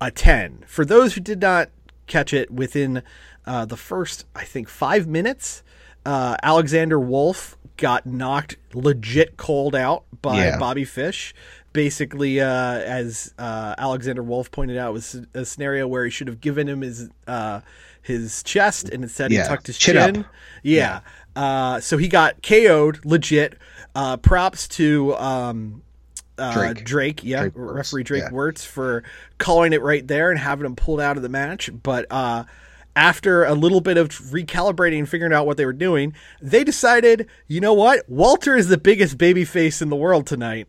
a 10. For those who did not catch it within uh, the first, I think, five minutes, uh, Alexander Wolf got knocked legit cold out by Yeah. Bobby Fish. Basically, uh, as uh, Alexander Wolf pointed out, it was a scenario where he should have given him his uh, his chest, and instead Yeah, he tucked his chin chin. Yeah. Uh, so he got KO'd legit. Uh, props to um, uh, Drake. Drake. yeah, Drake referee Drake yeah. Wuertz for calling it right there and having him pulled out of the match. But uh, after a little bit of recalibrating and figuring out what they were doing, they decided, you know what? Walter is the biggest baby face in the world tonight,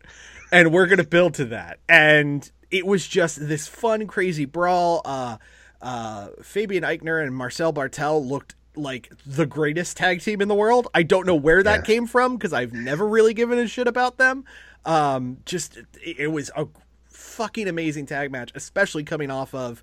and we're gonna build to that. And it was just this fun, crazy brawl. Uh, uh, Fabian Aichner and Marcel Barthel looked like the greatest tag team in the world. I don't know where that Yeah. came from because I've never really given a shit about them. Um, just it, it was a fucking amazing tag match, especially coming off of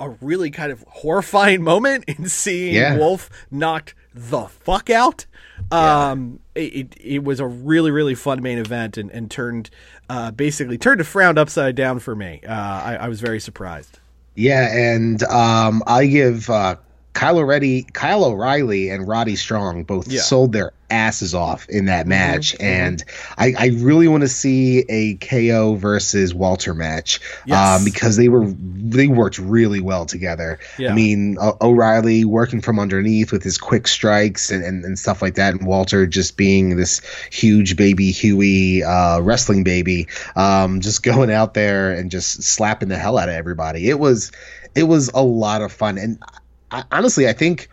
a really kind of horrifying moment in seeing Yeah. Wolf knocked the fuck out. Um, it, it, it was a really, really fun main event and, and turned, uh, basically turned a frown upside down for me. Uh, I, I was very surprised. Yeah, and um, I give uh, Kyle O'Reilly, Kyle O'Reilly, and Roddy Strong both Yeah. sold their asses off in that match, and I, I really want to see a KO versus Walter match Yes. um, because they were they worked really well together. Yeah. I mean, o- O'Reilly working from underneath with his quick strikes and, and, and stuff like that, and Walter just being this huge baby Huey uh, wrestling baby, um, just going out there and just slapping the hell out of everybody. It was it was a lot of fun, and I, honestly, I think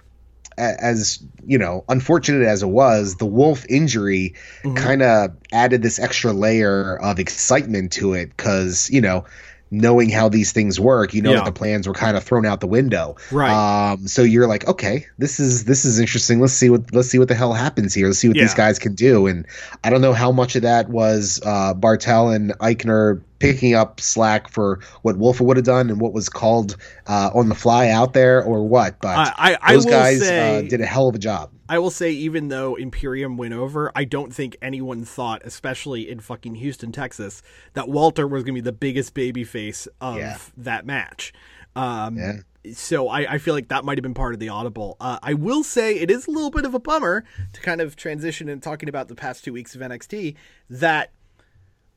as you know, unfortunate as it was, the Wolf injury Mm-hmm. kind of added this extra layer of excitement to it because you know. Knowing how these things work, you know Yeah. that the plans were kind of thrown out the window. Right. Um, so you're like, okay, this is this is interesting. Let's see what let's see what the hell happens here. Let's see what these guys can do. And I don't know how much of that was uh, Barthel and Aichner picking up slack for what Wolfer would have done and what was called uh, on the fly out there or what. But I- I- I those guys say- uh, did a hell of a job. I will say, even though Imperium went over, I don't think anyone thought, especially in fucking Houston, Texas, that Walter was going to be the biggest baby face of Yeah. that match. Um, Yeah. So I, I feel like that might have been part of the audible. Uh, I will say it is a little bit of a bummer to kind of transition and talking about the past two weeks of NXT that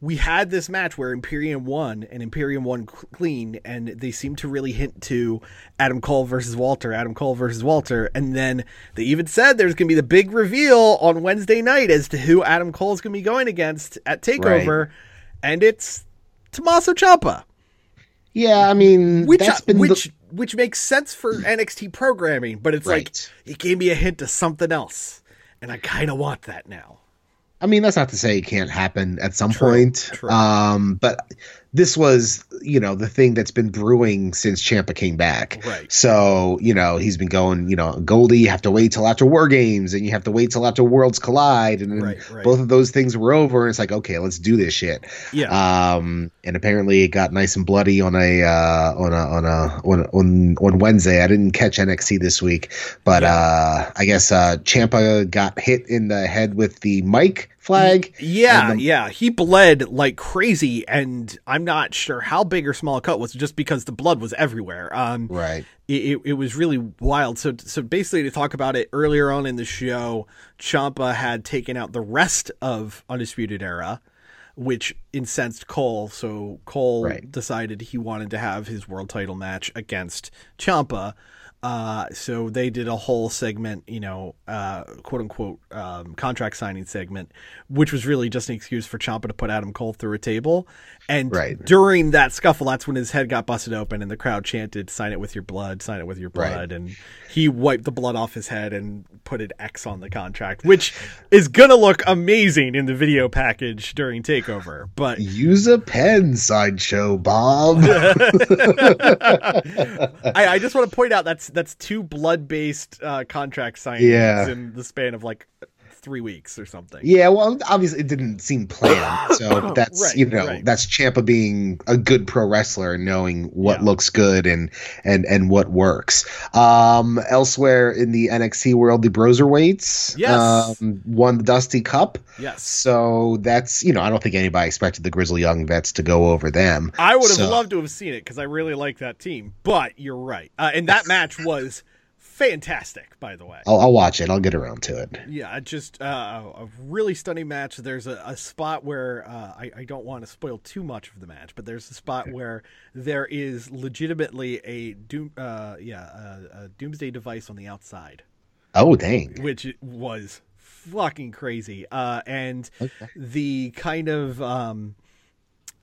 we had this match where Imperium won and Imperium won clean, and they seem to really hint to Adam Cole versus Walter, Adam Cole versus Walter, and then they even said there's going to be the big reveal on Wednesday night as to who Adam Cole is going to be going against at Takeover, and it's Tommaso Ciampa, Yeah, I mean, which that's been which the, which makes sense for NXT programming, but it's like it gave me a hint to something else, and I kind of want that now. I mean, that's not to say it can't happen at some True, point. true. Um, but this was, you know, the thing that's been brewing since Ciampa came back. Right. So, you know, he's been going, you know, Goldie, you have to wait till after War Games and you have to wait till after Worlds Collide. And then Right, right. both of those things were over. And it's like, okay, let's do this shit. Yeah. Um, and apparently it got nice and bloody on a, uh, on a, on a, on, on, on Wednesday. I didn't catch NXT this week, but, uh, I guess, uh, Ciampa got hit in the head with the mic flag. Yeah, the- yeah. He bled like crazy, and I'm not sure how big or small a cut was, just because the blood was everywhere. Um, Right. it, it, it was really wild. So, so basically, to talk about it earlier on in the show, Ciampa had taken out the rest of Undisputed Era, which incensed Cole. So Cole Right. decided he wanted to have his world title match against Ciampa. Uh, so they did a whole segment, you know, uh, quote unquote, um, contract signing segment, which was really just an excuse for Ciampa to put Adam Cole through a table. And Right. during that scuffle, that's when his head got busted open and the crowd chanted, sign it with your blood, sign it with your Right. blood. And he wiped the blood off his head and put an X on the contract, which is going to look amazing in the video package during TakeOver. But Use a pen, sideshow Bob. I, I just want to point out that's that's two blood based uh, contract signings Yeah. in the span of like three weeks or something. yeah, well, obviously it didn't seem planned, so that's Right, you know right. that's Ciampa being a good pro wrestler and knowing what Yeah. looks good and and and what works. Um, elsewhere in the NXT world, the Broserweights Yes. um, won the Dusty Cup. Yes. So that's you know I don't think anybody expected the Grizzly Young Vets to go over them. I would have So- loved to have seen it because I really like that team. But you're right, uh, and that match was fantastic. By the way, I'll, I'll watch it. I'll get around to it. Yeah, just uh, a really stunning match. There's a, a spot where uh, I, I don't want to spoil too much of the match, but there's a spot where there is legitimately a doom, uh, yeah, a, a doomsday device on the outside, Oh dang! which was fucking crazy. Uh, and the kind of um,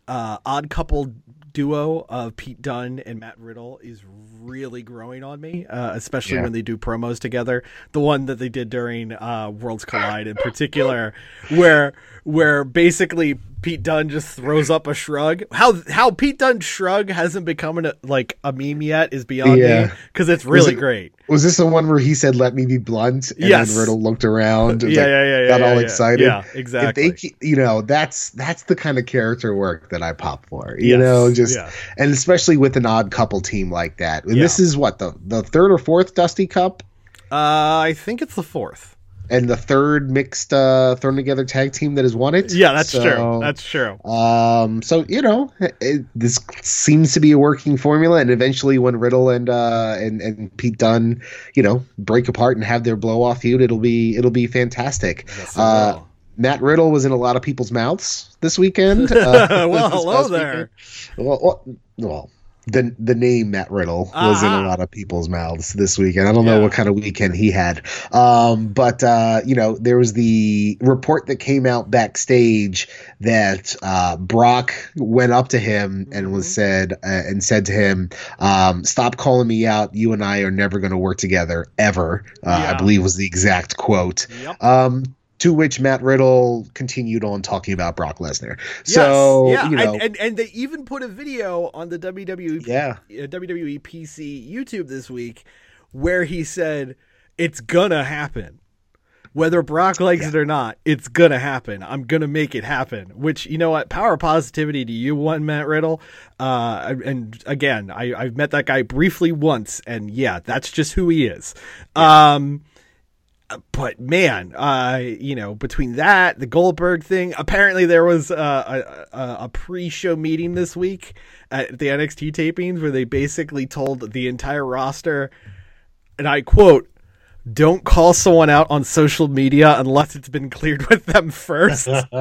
uh, odd couple duo of Pete Dunne and Matt Riddle is really growing on me, uh, especially Yeah. when they do promos together. The one that they did during uh, Worlds Collide, in particular, where where basically Pete Dunne just throws up a shrug. How how Pete Dunne shrug hasn't become an, like a meme yet is beyond me because it's really it- great. Was this the one where he said, "Let me be blunt"? And Yes. then Riddle looked around. and Yeah, like, yeah, yeah, yeah, Got yeah, all yeah. excited. Yeah, If exactly. they, you know, that's that's the kind of character work that I pop for. You Yes, know, just yeah. and especially with an odd couple team like that. And Yeah. this is what the the third or fourth Dusty Cup, Uh, I think it's the fourth. And the third mixed uh thrown together tag team that has won it. Yeah, that's So, true. That's true. Um, so you know, it, this seems to be a working formula, and eventually, when Riddle and uh and and Pete Dunne, you know, break apart and have their blow off feud, it'll be it'll be fantastic. Yes, uh. Matt Riddle was in a lot of people's mouths this weekend. Uh, well, this hello there. weekend. Well, well, well, the the name Matt Riddle was in Ah. a lot of people's mouths this weekend. I don't know what kind of weekend he had, um, but uh, you know there was the report that came out backstage that uh, Brock went up to him and was Mm-hmm. said uh, and said to him, um, "Stop calling me out. You and I are never going to work together ever." Uh, I believe was the exact quote. Yep. Um, to which Matt Riddle continued on talking about Brock Lesnar. So yes, yeah, you know, and, and and they even put a video on the WWE yeah. uh, WWE PC YouTube this week where he said it's gonna happen. Whether Brock likes it or not, it's gonna happen. I'm gonna make it happen. Which you know what? Power positivity to you, one Matt Riddle. Uh, and again, I I've met that guy briefly once, and yeah, that's just who he is. Um, but man, uh, you know, between that, the Goldberg thing, apparently there was a, a, a pre-show meeting this week at the NXT tapings where they basically told the entire roster, and I quote, "Don't call someone out on social media unless it's been cleared with them first.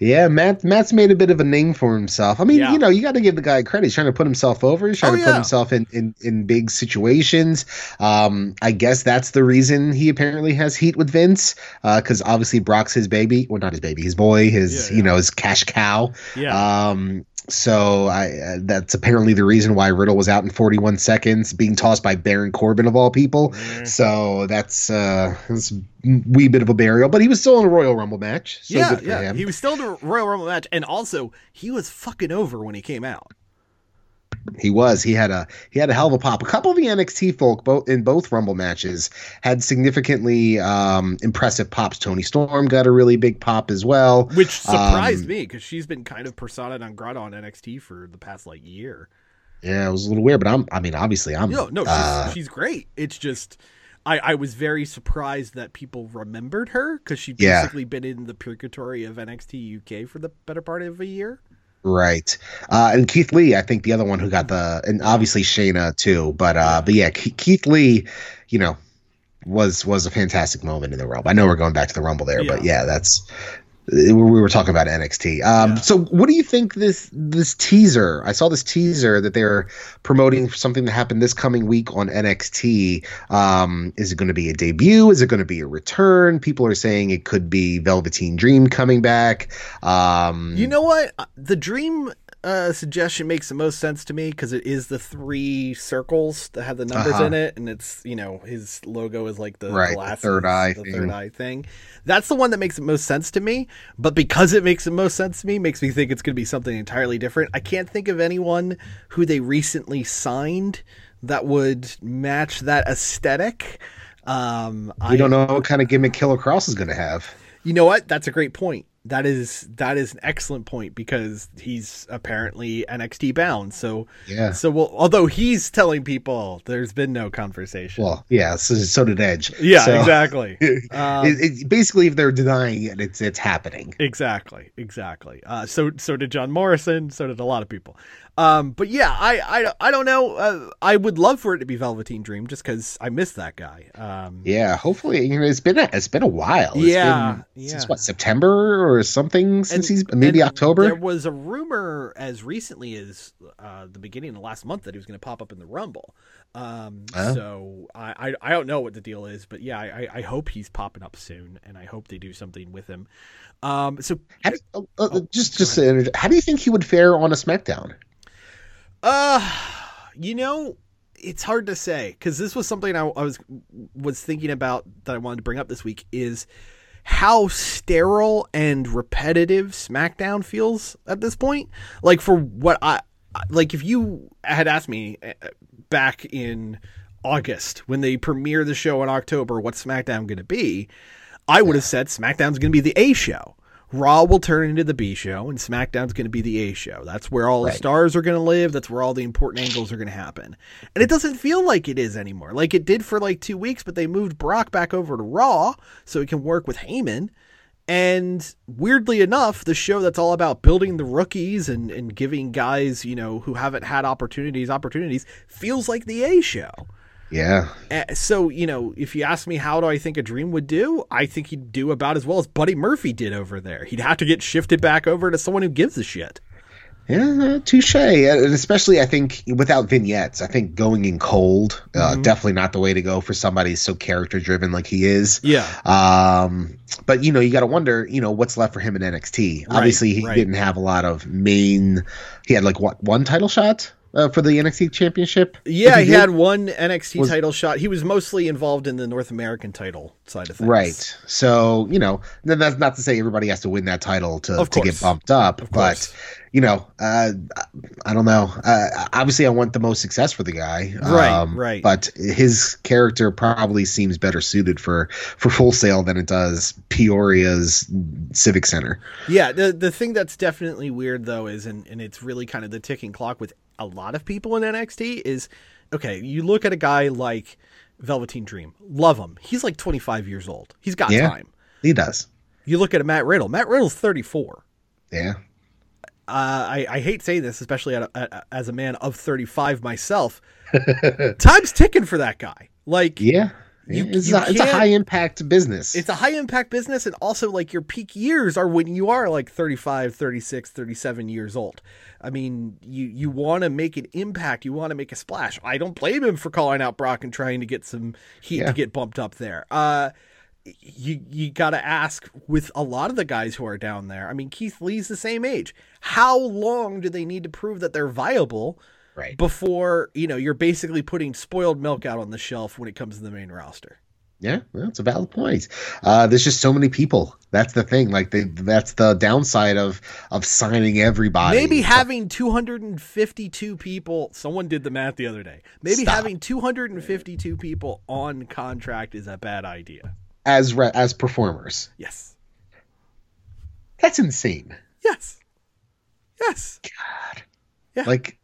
yeah, Matt Matt's made a bit of a name for himself. I mean, Yeah. you know, you got to give the guy credit. He's trying to put himself over. He's trying Oh, to yeah. put himself in, in in big situations. Um, I guess that's the reason he apparently has heat with Vince, because obviously Brock's his baby. Well, not his baby, his boy, his Yeah, you know, his cash cow. Yeah. Um, so I uh, that's apparently the reason why Riddle was out in 41 seconds, being tossed by Baron Corbin of all people. Mm. So that's uh, that's a wee bit of a burial. But he was still in a Royal Rumble match. So yeah, yeah, him. he was still in a Royal Rumble match, and also he was fucking over when he came out. He was. He had a he had a hell of a pop. A couple of the NXT folk both in both Rumble matches had significantly um, impressive pops. Toni Storm got a really big pop as well, which surprised um, me because she's been kind of persona non grata on NXT for the past like year. Yeah, it was a little weird, but I'm. I mean, obviously, I'm. No, no, she's, uh, she's great. It's just. I, I was very surprised that people remembered her because she'd basically yeah. been in the purgatory of NXT UK for the better part of a year. Right. Uh, and Keith Lee, I think the other one who got the, and obviously Shayna too, but, uh, but yeah, Keith Lee, you know, was, was a fantastic moment in the Rumble. I know we're going back to the Rumble there, yeah. but yeah, that's, we were talking about NXT. Um, yeah. So, what do you think this this teaser? I saw this teaser that they're promoting something that happened this coming week on NXT. Um, is it going to be a debut? Is it going to be a return? People are saying it could be Velveteen Dream coming back. Um, you know what? The Dream uh, suggestion makes the most sense to me because it is the three circles that have the numbers uh-huh. in it, and it's you know his logo is like the right, glasses, the third eye, the thing. third eye thing. That's the one that makes the most sense to me. But because it makes the most sense to me, makes me think it's going to be something entirely different. I can't think of anyone who they recently signed that would match that aesthetic. Um, we I, don't know what kind of gimmick Killer Kross is going to have. You know what? That's a great point that is that is an excellent point because he's apparently NXT bound. So yeah. So well, although he's telling people there's been no conversation. Well, yeah. So, so did Edge. Yeah, so, exactly. um, it, it, basically, if they're denying it, it's it's happening. Exactly. Exactly. Uh, so so did John Morrison. So did a lot of people. Um, but yeah, I, I, I don't know. Uh, I would love for it to be Velveteen Dream just because I miss that guy. Um, yeah, hopefully, you know, it's been a, it's been a while. It's yeah, been, yeah. Since what September or something? Since and, he's maybe October. There was a rumor as recently as uh, the beginning of last month that he was going to pop up in the Rumble. Um, So I, I, I don't know what the deal is, but yeah, I, I hope he's popping up soon, and I hope they do something with him. Um, so do, uh, oh, just just how do you think he would fare on a SmackDown? Uh, you know, it's hard to say because this was something I, I, was was thinking about that I wanted to bring up this week is how sterile and repetitive SmackDown feels at this point. Like for what I like, if you had asked me uh, back in August when they premiere the show in October, what's SmackDown going to be? I would have said SmackDown's going to be the A show. Raw will turn into the B show, and SmackDown's going to be the A show. That's where all right. the stars are going to live. That's where all the important angles are going to happen. And it doesn't feel like it is anymore. Like it did for like two weeks, but they moved Brock back over to Raw so he can work with Heyman. And weirdly enough, the show that's all about building the rookies and, and giving guys, you know, who haven't had opportunities, opportunities, feels like the A show. Yeah. Uh, so, you know, if you ask me how do I think a dream would do, I think he'd do about as well as Buddy Murphy did over there. He'd have to get shifted back over to someone who gives a shit. Yeah, touche. And especially, I think without vignettes, I think going in cold, uh, mm-hmm. definitely not the way to go for somebody so character driven like he is. Yeah. Um, but you know, you got to wonder, you know, what's left for him in NXT. Right, Obviously, he right. didn't have a lot of main. He had like what one title shot uh, for the NXT Championship? Yeah, he, he had one NXT was, title shot. He was mostly involved in the North American title side of things. Right. So you know, that's not to say everybody has to win that title to to get bumped up, but you know, uh, I don't know. Uh, obviously, I want the most success for the guy. Right. Um, right. But his character probably seems better suited for for Full Sail than it does Peoria's Civic Center. Yeah. The the thing that's definitely weird though is, and and it's really kind of the ticking clock with a lot of people in NXT is okay, you look at a guy like Velveteen Dream, love him. He's like 25 years old. He's got yeah, time. He does. You look at a Matt Riddle. Matt Riddle's 34. Yeah. Uh, I, I hate saying this, especially at a, as a man of 35 myself. Time's ticking for that guy. Like, yeah, you, it's, you a, it's, a, high impact business. It's a high impact business. And also, like, your peak years are when you are like 35, 36, 37 years old. I mean, you, you want to make an impact. You want to make a splash. I don't blame him for calling out Brock and trying to get some heat yeah. to get bumped up there. Uh, you you got to ask with a lot of the guys who are down there. I mean, Keith Lee's the same age. How long do they need to prove that they're viable Right. Before you know, you're basically putting spoiled milk out on the shelf when it comes to the main roster. Yeah, well, that's a valid point. Uh, there's just so many people. That's the thing. Like, they, that's the downside of of signing everybody. Maybe having 252 people. Someone did the math the other day. Maybe Stop. having 252 people on contract is a bad idea. as re- as performers. Yes. That's insane. Yes. Yes. God yeah. Like,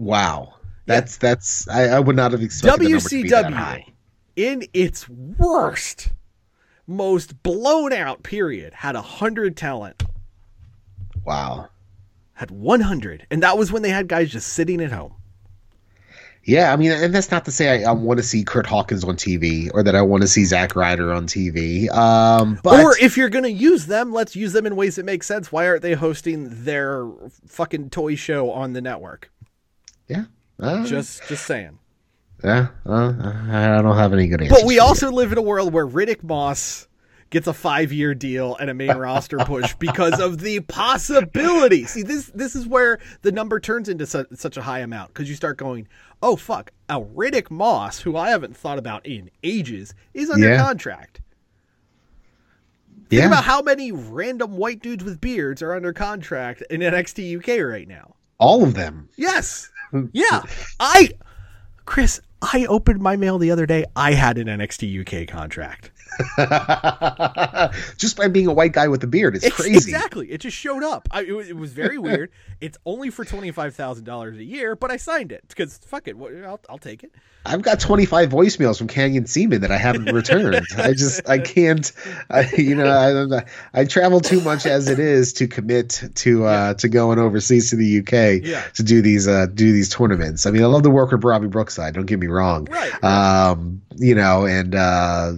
wow. That's that's I, I would not have expected the to be that WCW high. in its worst, most blown out period had a hundred talent. Wow. Had 100, and that was when they had guys just sitting at home. Yeah, I mean, and that's not to say I, I want to see Kurt Hawkins on TV or that I want to see Zack Ryder on TV. Um, but or if you're going to use them, let's use them in ways that make sense. Why aren't they hosting their fucking toy show on the network? Yeah, uh, Just, just saying. yeah, uh, I don't have any good answers. But we for you. also live in a world where Riddick Moss gets a five year deal and a main roster push because of the possibility. See, this this is where the number turns into su- such a high amount because you start going, oh fuck, a Riddick Moss, who I haven't thought about in ages, is under Yeah. contract. Think yeah, about how many random white dudes with beards are under contract in NXT UK right now. all of them. Yes. Yeah. I Chris, I opened my mail the other day. I had an NXT UK contract. Just by being a white guy with a beard, it's crazy. Exactly. It just showed up. I, it, was, it was very weird. It's only for twenty five thousand dollars a year, but I signed it because fuck it, I'll, I'll take it. I've got 25 voicemails from Canyon Ceman that I haven't returned. I just, I can't, I, you know, I, I travel too much as it is to commit to, uh, to going overseas to the UK Yeah. to do these, uh, do these tournaments. I mean, I love the work with Robbie Brookside. Don't get me wrong. Right. Um, you know, and, uh,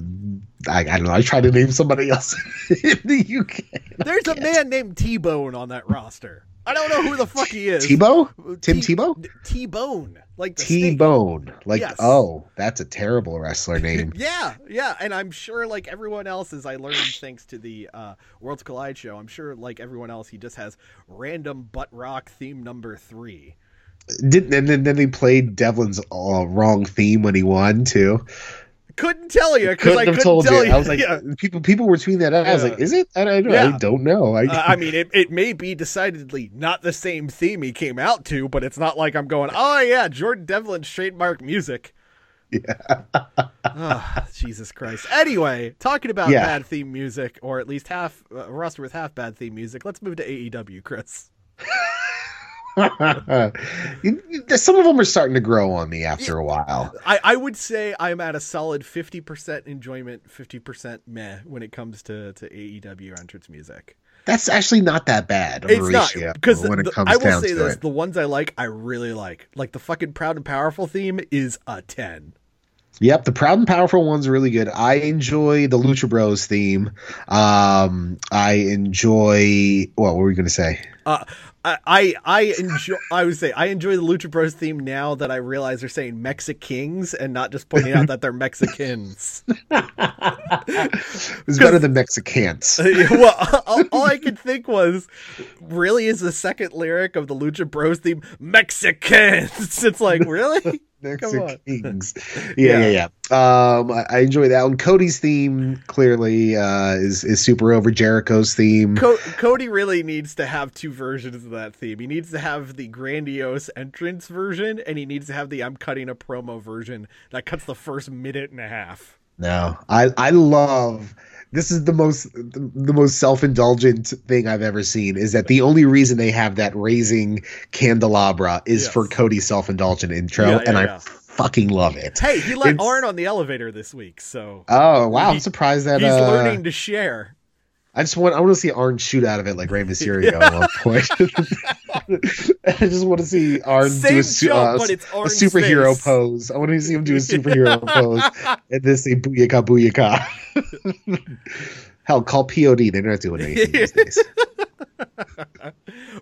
I, I don't know. I tried to name somebody else in the UK. There's a man named T Bone on that roster. I don't know who the fuck he is. Tebow? Tim T- Tebow? T Bone. Like T Bone. Like, Yes. oh, that's a terrible wrestler name. Yeah, yeah, and I'm sure like everyone else, as I learned thanks to the uh, Worlds Collide show, I'm sure like everyone else, he just has random butt rock theme number three. Did and then, then they played Devlin's uh, wrong theme when he won too. Couldn't tell you because I have couldn't told tell you. you. I was like, yeah. people people were tweeting that out. I was like, is it? I, I, don't- Yeah. I don't know. I, Uh, I mean, it, it may be decidedly not the same theme he came out to, but it's not like I'm going, oh yeah, Jordan Devlin's trademark music. Yeah. oh, Jesus Christ. Anyway, talking about Yeah. bad theme music, or at least half uh, roster with half bad theme music. Let's move to AEW, Chris. Some of them are starting to grow on me after a while. I, I would say I'm at a solid 50% enjoyment, 50% meh when it comes to, to AEW entrance music. That's actually not that bad of a It's not because when it the- comes I will say this: it. the ones I like, I really like. Like the fucking proud and powerful theme is a ten. Yep, the Proud and Powerful one's are really good. I enjoy the Lucha Bros theme. Um, I enjoy. Well, What were we going to say? Uh, I, I I enjoy. I would say I enjoy the Lucha Bros theme now that I realize they're saying Mexicans and not just pointing out that they're Mexicans. It's better than Mexicans. well, all, all I could think was, really, is the second lyric of the Lucha Bros theme Mexicans? It's like really. Come on. Mexicans. Yeah, yeah, yeah. Um, I, I enjoy that one. Cody's theme clearly uh, is is super over. Jericho's theme. Co- Cody really needs to have two versions of that theme. He needs to have the grandiose entrance version, and he needs to have the I'm cutting a promo version that cuts the first minute and a half. No, I I love. This is the most the, most self indulgent thing I've ever seen. Is that the only reason they have that raising candelabra is Yes. for Cody's self indulgent intro, Yeah, yeah, and I fucking love it. Hey, he let It's- Arn on the elevator this week, so Oh wow! I'm surprised that he's uh, learning to share. I just want I want to see Arn shoot out of it like Rey Mysterio at one point. I just want to see Arn do Same a, su- jump, uh, a superhero face. pose. I want to see him do a superhero pose and then say booyaka booyaka. Hell, call POD. They're not doing anything these days.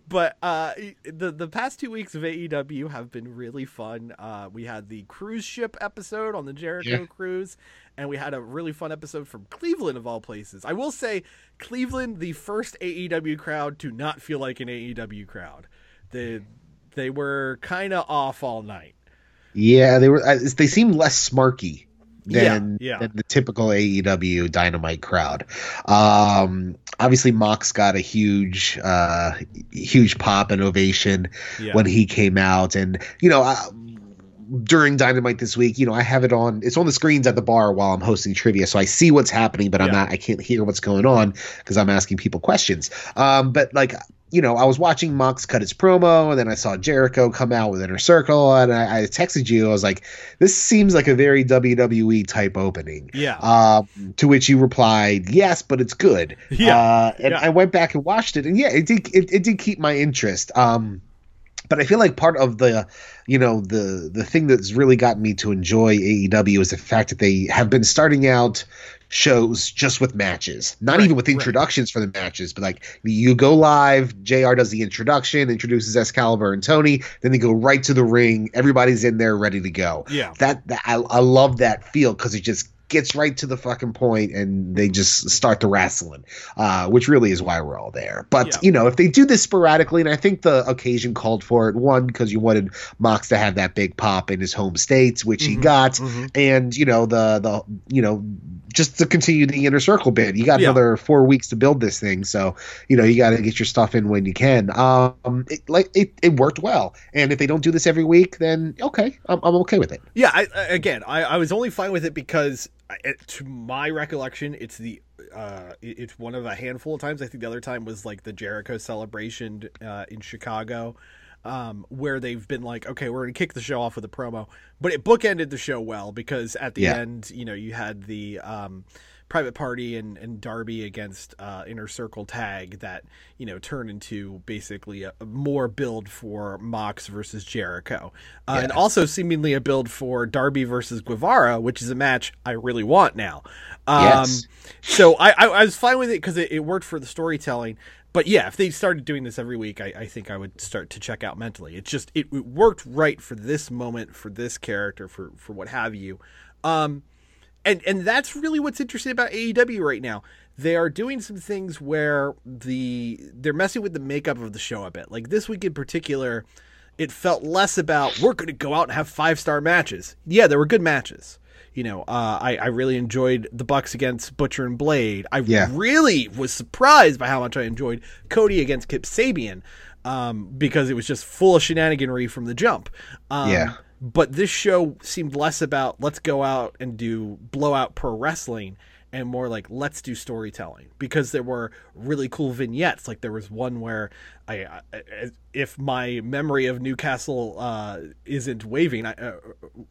But uh, the the past two weeks of AEW have been really fun. Uh, we had the cruise ship episode on the Jericho Yeah. cruise, and we had a really fun episode from Cleveland of all places. I will say, Cleveland, the first AEW crowd to not feel like an AEW crowd. The They were kind of off all night. Yeah, they were. They seemed less smarky than, yeah, yeah. than the typical AEW Dynamite crowd. Um, obviously, Mox got a huge, uh, huge pop and ovation Yeah. when he came out, and you know. Uh, during Dynamite this week, you know, I have it on. It's on the screens at the bar while I'm hosting trivia, so I see what's happening, but I'm not. I can't hear what's going on because I'm asking people questions. Um, but like, you know, I was watching Mox cut his promo, and then I saw Jericho come out with Inner Circle, and I, I texted you. I was like, "This seems like a very WWE type opening." Yeah. Um, to which you replied, "Yes, but it's good." Yeah. Uh, and Yeah. I went back and watched it, and yeah, it did. It, it did keep my interest. Um, but I feel like part of the, you know, the the thing that's really gotten me to enjoy AEW is the fact that they have been starting out shows just with matches, not Right, even with right. introductions for the matches, but like you go live, JR does the introduction, introduces Excalibur and Tony, then they go right to the ring, everybody's in there ready to go. Yeah. That, that I, I love that feel because it just gets right to the fucking point and they just start the wrestling, uh, which really is why we're all there. But Yeah. you know, if they do this sporadically, and I think the occasion called for it, one because you wanted Mox to have that big pop in his home states, which Mm-hmm. he got, and you know the the you know just to continue the inner circle bit, you got Yeah. another four weeks to build this thing, so you know you got to get your stuff in when you can. Um, it, like it, it worked well, and if they don't do this every week, then okay, I'm, I'm okay with it. Yeah, I, again, I, I was only fine with it because, it, to my recollection, it's the uh, it's one of a handful of times. I think the other time was like the Jericho celebration uh, in Chicago, um, where they've been like, okay, we're gonna kick the show off with a promo, but it bookended the show well because at the Yeah. end, you know, you had the um, private party and, and Darby against uh, Inner Circle tag that you know turned into basically a, a more build for Mox versus Jericho, uh, and also seemingly a build for Darby versus Guevara, which is a match I really want now. Um, Yes. So I, I, I was fine with it because it, it worked for the storytelling. But yeah, if they started doing this every week, I, I think I would start to check out mentally. It just it, it worked right for this moment, for this character, for for what have you. Um, and and that's really what's interesting about AEW right now. They are doing some things where the they're messing with the makeup of the show a bit. Like this week in particular, it felt less about we're going to go out and have five star matches. Yeah, there were good matches. You know, uh, I I really enjoyed the Bucks against Butcher and Blade. I Yeah. really was surprised by how much I enjoyed Cody against Kip Sabian um, because it was just full of shenaniganry from the jump. Um, Yeah. But this show seemed less about let's go out and do blowout pro wrestling and more like let's do storytelling because there were really cool vignettes. Like there was one where I, I if my memory of Newcastle uh, isn't waving, I, uh,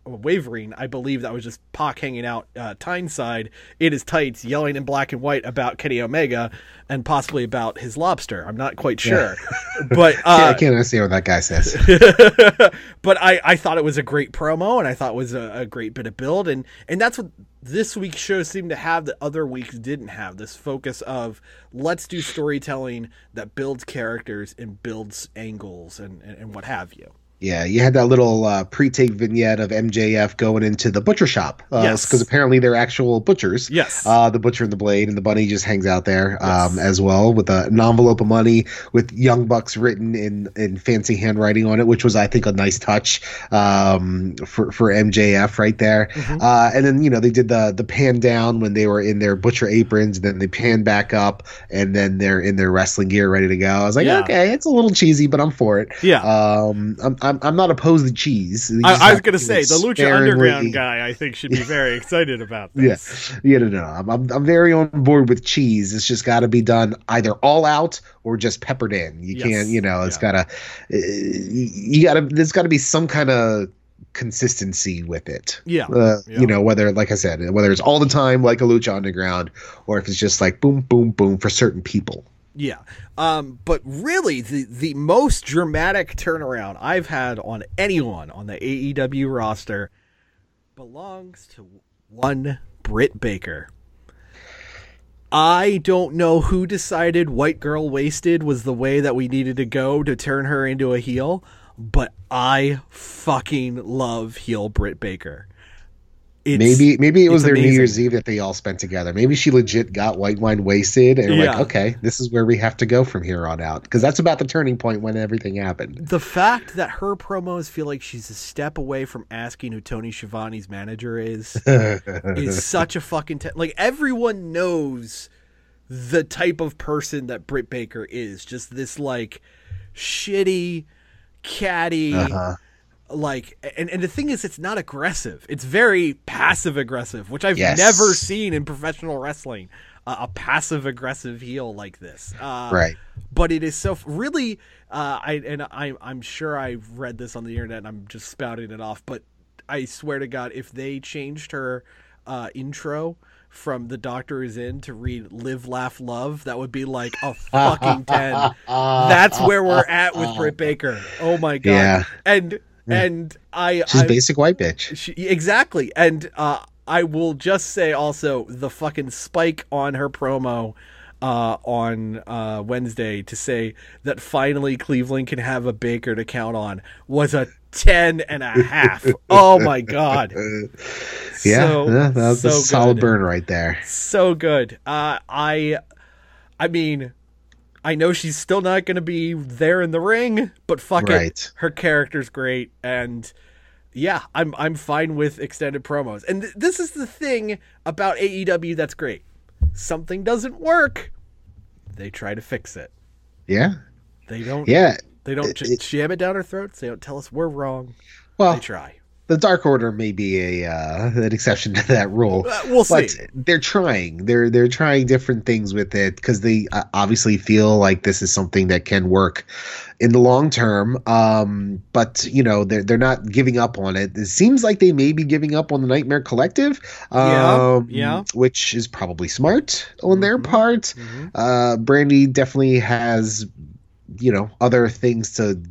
wavering, I believe that was just Pac hanging out uh, Tyneside in his tights, yelling in black and white about Kenny Omega and possibly about his lobster. I'm not quite sure, but Yeah, uh, I can't understand what that guy says. but I, I thought it was a great promo and I thought it was a, a great bit of build and and that's what this week's show seemed to have that other weeks didn't have this focus of let's do storytelling that builds characters and builds angles and, and, and what have you Yeah, you had that little uh, pre-tape vignette of MJF going into the butcher shop. Uh, Yes. because apparently they're actual butchers. Yes. Uh, the butcher and the blade, and the bunny just hangs out there um, as well with a, an envelope of money with Young Bucks written in in fancy handwriting on it, which was I think a nice touch um, for for MJF right there. Mm-hmm. Uh, and then you know they did the the pan down when they were in their butcher aprons, and then they pan back up, and then they're in their wrestling gear ready to go. I was like, Yeah. okay, it's a little cheesy, but I'm for it. Yeah. Um, I'm I'm, I'm I'm not opposed to cheese. I, I was gonna say the Lucha Underground guy I think should be very excited about this yeah, yeah, no, no, I'm, I'm I'm very on board with cheese. It's just got to be done either all out or just peppered in. You Yes. can't, you know, it's Yeah. gotta, uh, you gotta. There's got to be some kind of consistency with it. Yeah. Uh, Yeah. You know, whether like I said, whether it's all the time like a Lucha Underground, or if it's just like boom, boom, boom for certain people. Yeah. Um, but really, the, the most dramatic turnaround I've had on anyone on the AEW roster belongs to one Britt Baker. I don't know who decided White Girl Wasted was the way that we needed to go to turn her into a heel, but I fucking love heel Britt Baker. Maybe maybe it was their amazing. New Year's Eve that they all spent together. Maybe she legit got white wine wasted and yeah. like, okay, this is where we have to go from here on out because that's about the turning point when everything happened. The fact that her promos feel like she's a step away from asking who Tony Schiavone's manager is is such a fucking te- like everyone knows the type of person that Britt Baker is. Just this like shitty, catty. Uh-huh like and, and the thing is it's not aggressive. It's very passive aggressive which i've yes. never seen in professional wrestling uh, a passive aggressive heel like this. Uh, right. but it is so really uh, i and I, i'm sure i've read this on the internet and i'm just spouting it off but i swear to god if they changed her uh, intro from the doctor is in to read live laugh love that would be like a fucking 10 that's where we're at with britt baker. Oh my god. Yeah. and and I she's I, basic white bitch. She, exactly, and uh, I will just say also the fucking spike on her promo uh, on uh, Wednesday to say that finally Cleveland can have a Baker to count on was a 10 and a half. oh my God. Yeah, so, yeah that was so a solid good. burn right there. So good. Uh, I, I mean, I know she's still not going to be there in the ring, but fuck right. it, her character's great, and yeah, I'm I'm fine with extended promos. And th- this is the thing about AEW that's great. Something doesn't work, they try to fix it. Yeah, they don't. Yeah, they don't it, jam it down our throats. They don't tell us we're wrong. Well, they try the Dark Order may be a uh, an exception to that rule. Uh, we'll but see. They're trying. They're they're trying different things with it because they uh, obviously feel like this is something that can work in the long term. Um, but you know they're they're not giving up on it. It seems like they may be giving up on the Nightmare Collective. Um, yeah, yeah. Which is probably smart on mm-hmm. their part. Mm-hmm. Uh, Brandi definitely has you know other things to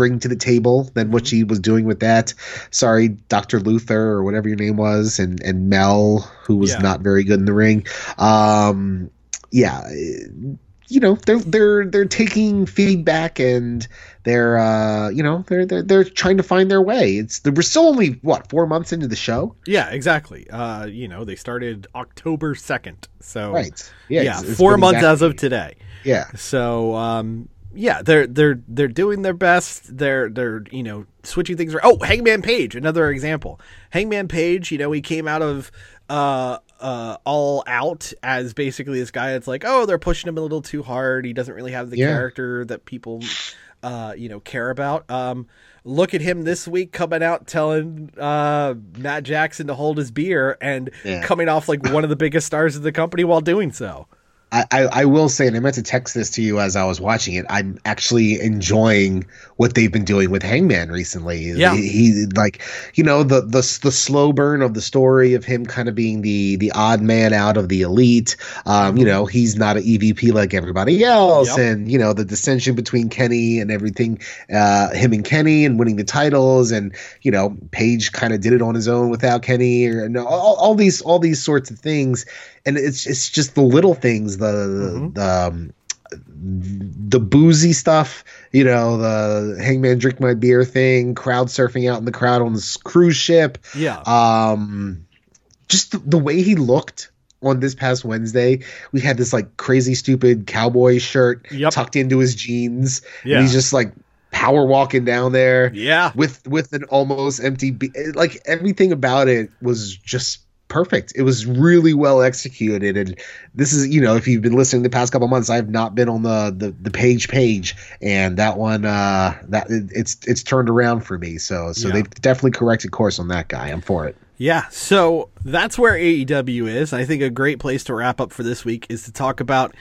bring to the table than what mm-hmm. she was doing with that. Sorry, Doctor Luther or whatever your name was, and and Mel, who was yeah. not very good in the ring. Um, yeah, you know they're they're they're taking feedback and they're uh you know they're they're they're trying to find their way. It's we're still only what four months into the show. Yeah, exactly. Uh, you know they started October second, so right. Yeah, yeah, it's, it's four months exactly, as of today. Yeah. So um, yeah, they're they're they're doing their best. They're they're you know switching things. Around. Oh, Hangman Page, another example. Hangman Page, you know, he came out of uh uh all out as basically this guy that's like, oh, they're pushing him a little too hard. He doesn't really have the yeah. character that people uh you know care about. Um, look at him this week coming out telling uh Matt Jackson to hold his beer and yeah. coming off like one of the biggest stars of the company while doing so. I, I, will say, and I meant to text this to you as I was watching it. I'm actually enjoying what they've been doing with Hangman recently. Yeah, he, he, like you know the the the slow burn of the story of him kind of being the the odd man out of the elite. Um, you know, he's not an EVP like everybody else, yep. and you know the dissension between Kenny and everything, uh, him and Kenny and winning the titles, and you know Page kind of did it on his own without Kenny, or no, all, all these all these sorts of things and it's it's just the little things, the mm-hmm. the um, the boozy stuff, you know, the hangman drink my beer thing, crowd surfing out in the crowd on this cruise ship. Yeah. Um, just the, the way he looked on this past Wednesday, we had this like crazy stupid cowboy shirt yep. tucked into his jeans. Yeah. And he's just like power walking down there. Yeah. With with an almost empty be- like everything about it was just perfect. It was really well executed, and this is you know if you've been listening the past couple months, I've not been on the the, the page page, and that one uh, that it's it's turned around for me. So so yeah. they've definitely corrected course on that guy. I'm for it. Yeah, so that's where AEW is. I think a great place to wrap up for this week is to talk about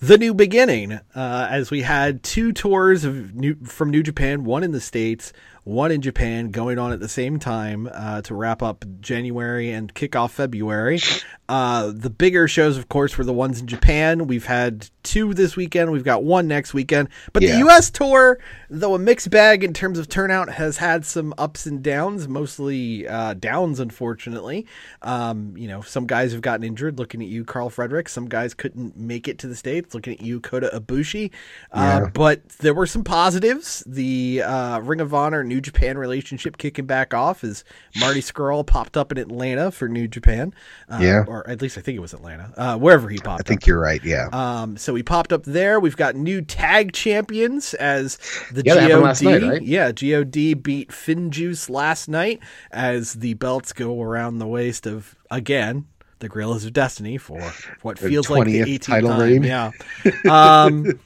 the new beginning, uh, as we had two tours of new, from New Japan, one in the States, one in Japan going on at the same time uh, to wrap up January and kick off February. Uh, the bigger shows, of course, were the ones in Japan. We've had two this weekend. We've got one next weekend. But yeah. the U.S. tour, though a mixed bag in terms of turnout, has had some ups and downs, mostly uh, downs, unfortunately. Um, you know, some guys have gotten injured. Looking at you, Karl Frederick. Some guys couldn't make it to the States. Looking at you, Kota Ibushi. Uh, yeah. But there were some positives. The uh, Ring of Honor New Japan relationship kicking back off as Marty Scurll popped up in Atlanta for New Japan. Uh, Yeah. Or at least I think it was Atlanta, uh, wherever he popped I think up. you're right. Yeah. Um, so we popped up there. We've got new tag champions as the Yeah, that last God. night, right? Yeah, God beat Finjuice last night as the belts go around the waist of again the Guerrillas of Destiny for what Their feels like the 20th 18th title time. reign. Yeah. Um,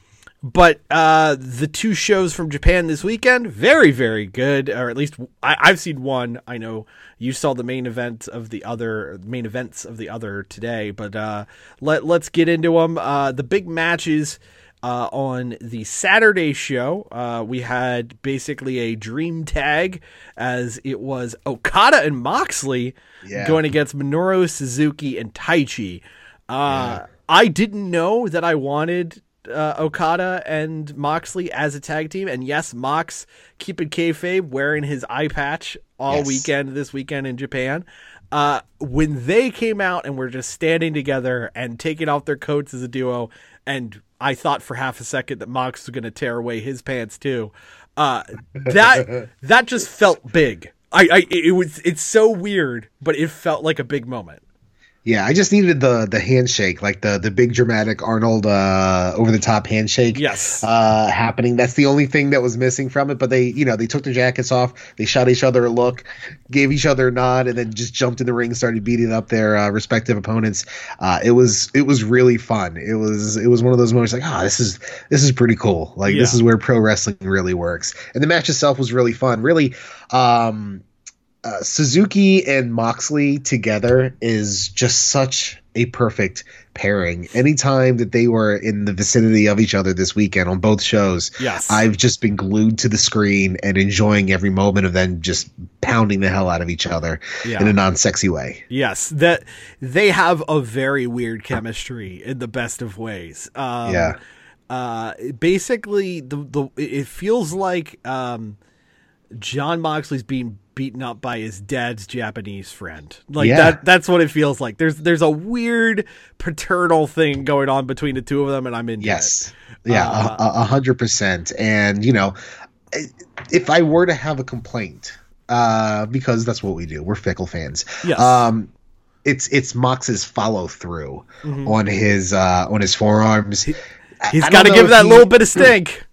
but uh, the two shows from Japan this weekend, very, very good. Or at least I, I've seen one. I know you saw the main event of the other main events of the other today. But uh, let let's get into them. Uh, the big matches. Uh, on the Saturday show, uh, we had basically a dream tag as it was Okada and Moxley Yeah. going against Minoru Suzuki and Taichi. Uh, I didn't know that I wanted uh, Okada and Moxley as a tag team, and yes, Mox keeping kayfabe, wearing his eye patch all Yes. weekend this weekend in Japan. Uh, when they came out and were just standing together and taking off their coats as a duo, and I thought for half a second that Mox was going to tear away his pants too. Uh, that that just felt big. I, I it was it's so weird, but it felt like a big moment. Yeah, I just needed the the handshake, like the the big dramatic Arnold uh, over the top handshake. Yes. uh, happening. That's the only thing that was missing from it. But they, you know, they took their jackets off, they shot each other a look, gave each other a nod, and then just jumped in the ring, started beating up their uh, respective opponents. Uh, it was it was really fun. It was it was one of those moments like, ah, this is this is pretty cool. Like this is where pro wrestling really works. And the match itself was really fun. Really. Um, uh, Suzuki and Moxley together is just such a perfect pairing. Anytime that they were in the vicinity of each other this weekend on both shows, Yes. I've just been glued to the screen and enjoying every moment of them just pounding the hell out of each other Yeah. in a non-sexy way. Yes, that they have a very weird chemistry in the best of ways. Um, Yeah. Uh, basically, the the it feels like um, John Moxley's being beaten up by his dad's Japanese friend. Like Yeah. that. That's what it feels like. There's there's a weird paternal thing going on between the two of them, and I'm in. Yes. Yeah, Uh, a- hundred percent. And you know, if I were to have a complaint, uh, because that's what we do, we're fickle fans. Yes. Um, it's it's Mox's follow through on his uh on his forearms. Mm-hmm. I don't got to give that he- little bit of stink.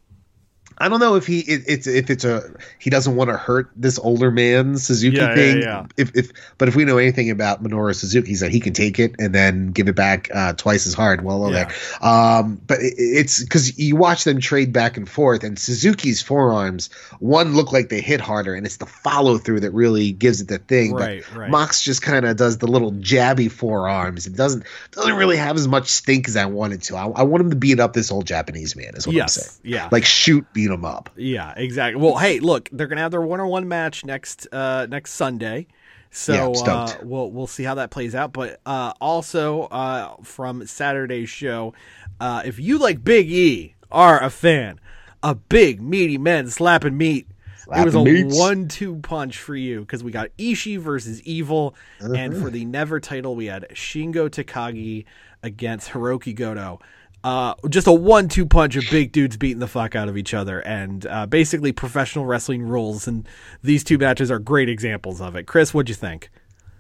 I don't know if he it, it's if it's a he doesn't want to hurt this older man Suzuki Yeah, yeah, thing. yeah. If if but if we know anything about Minoru Suzuki, he's that he can take it and then give it back uh, twice as hard. Well, okay. Um, but it, it's because you watch them trade back and forth, and Suzuki's forearms one look like they hit harder, and it's the follow through that really gives it the thing. Right, but right. Mox just kind of does the little jabby forearms. It doesn't doesn't really have as much stink as I wanted to. I, I want him to beat up this old Japanese man. Is what I'm saying. yeah. Like shoot, beat him up. Yeah, exactly. Well, hey, look, they're gonna have their one-on-one match next uh, next Sunday, so Yeah, uh, we'll we'll see how that plays out. But uh, also uh, from Saturday's show, uh, if you like Big E, are a fan, a big meaty men slapping meat. it was a meats. one-two punch for you because we got Ishii versus Evil, and Uh-huh. for the Never title, we had Shingo Takagi against Hiroki Goto. Uh, just a one-two punch of big dudes beating the fuck out of each other, and uh, basically professional wrestling rules. And these two matches are great examples of it. Chris, what'd you think?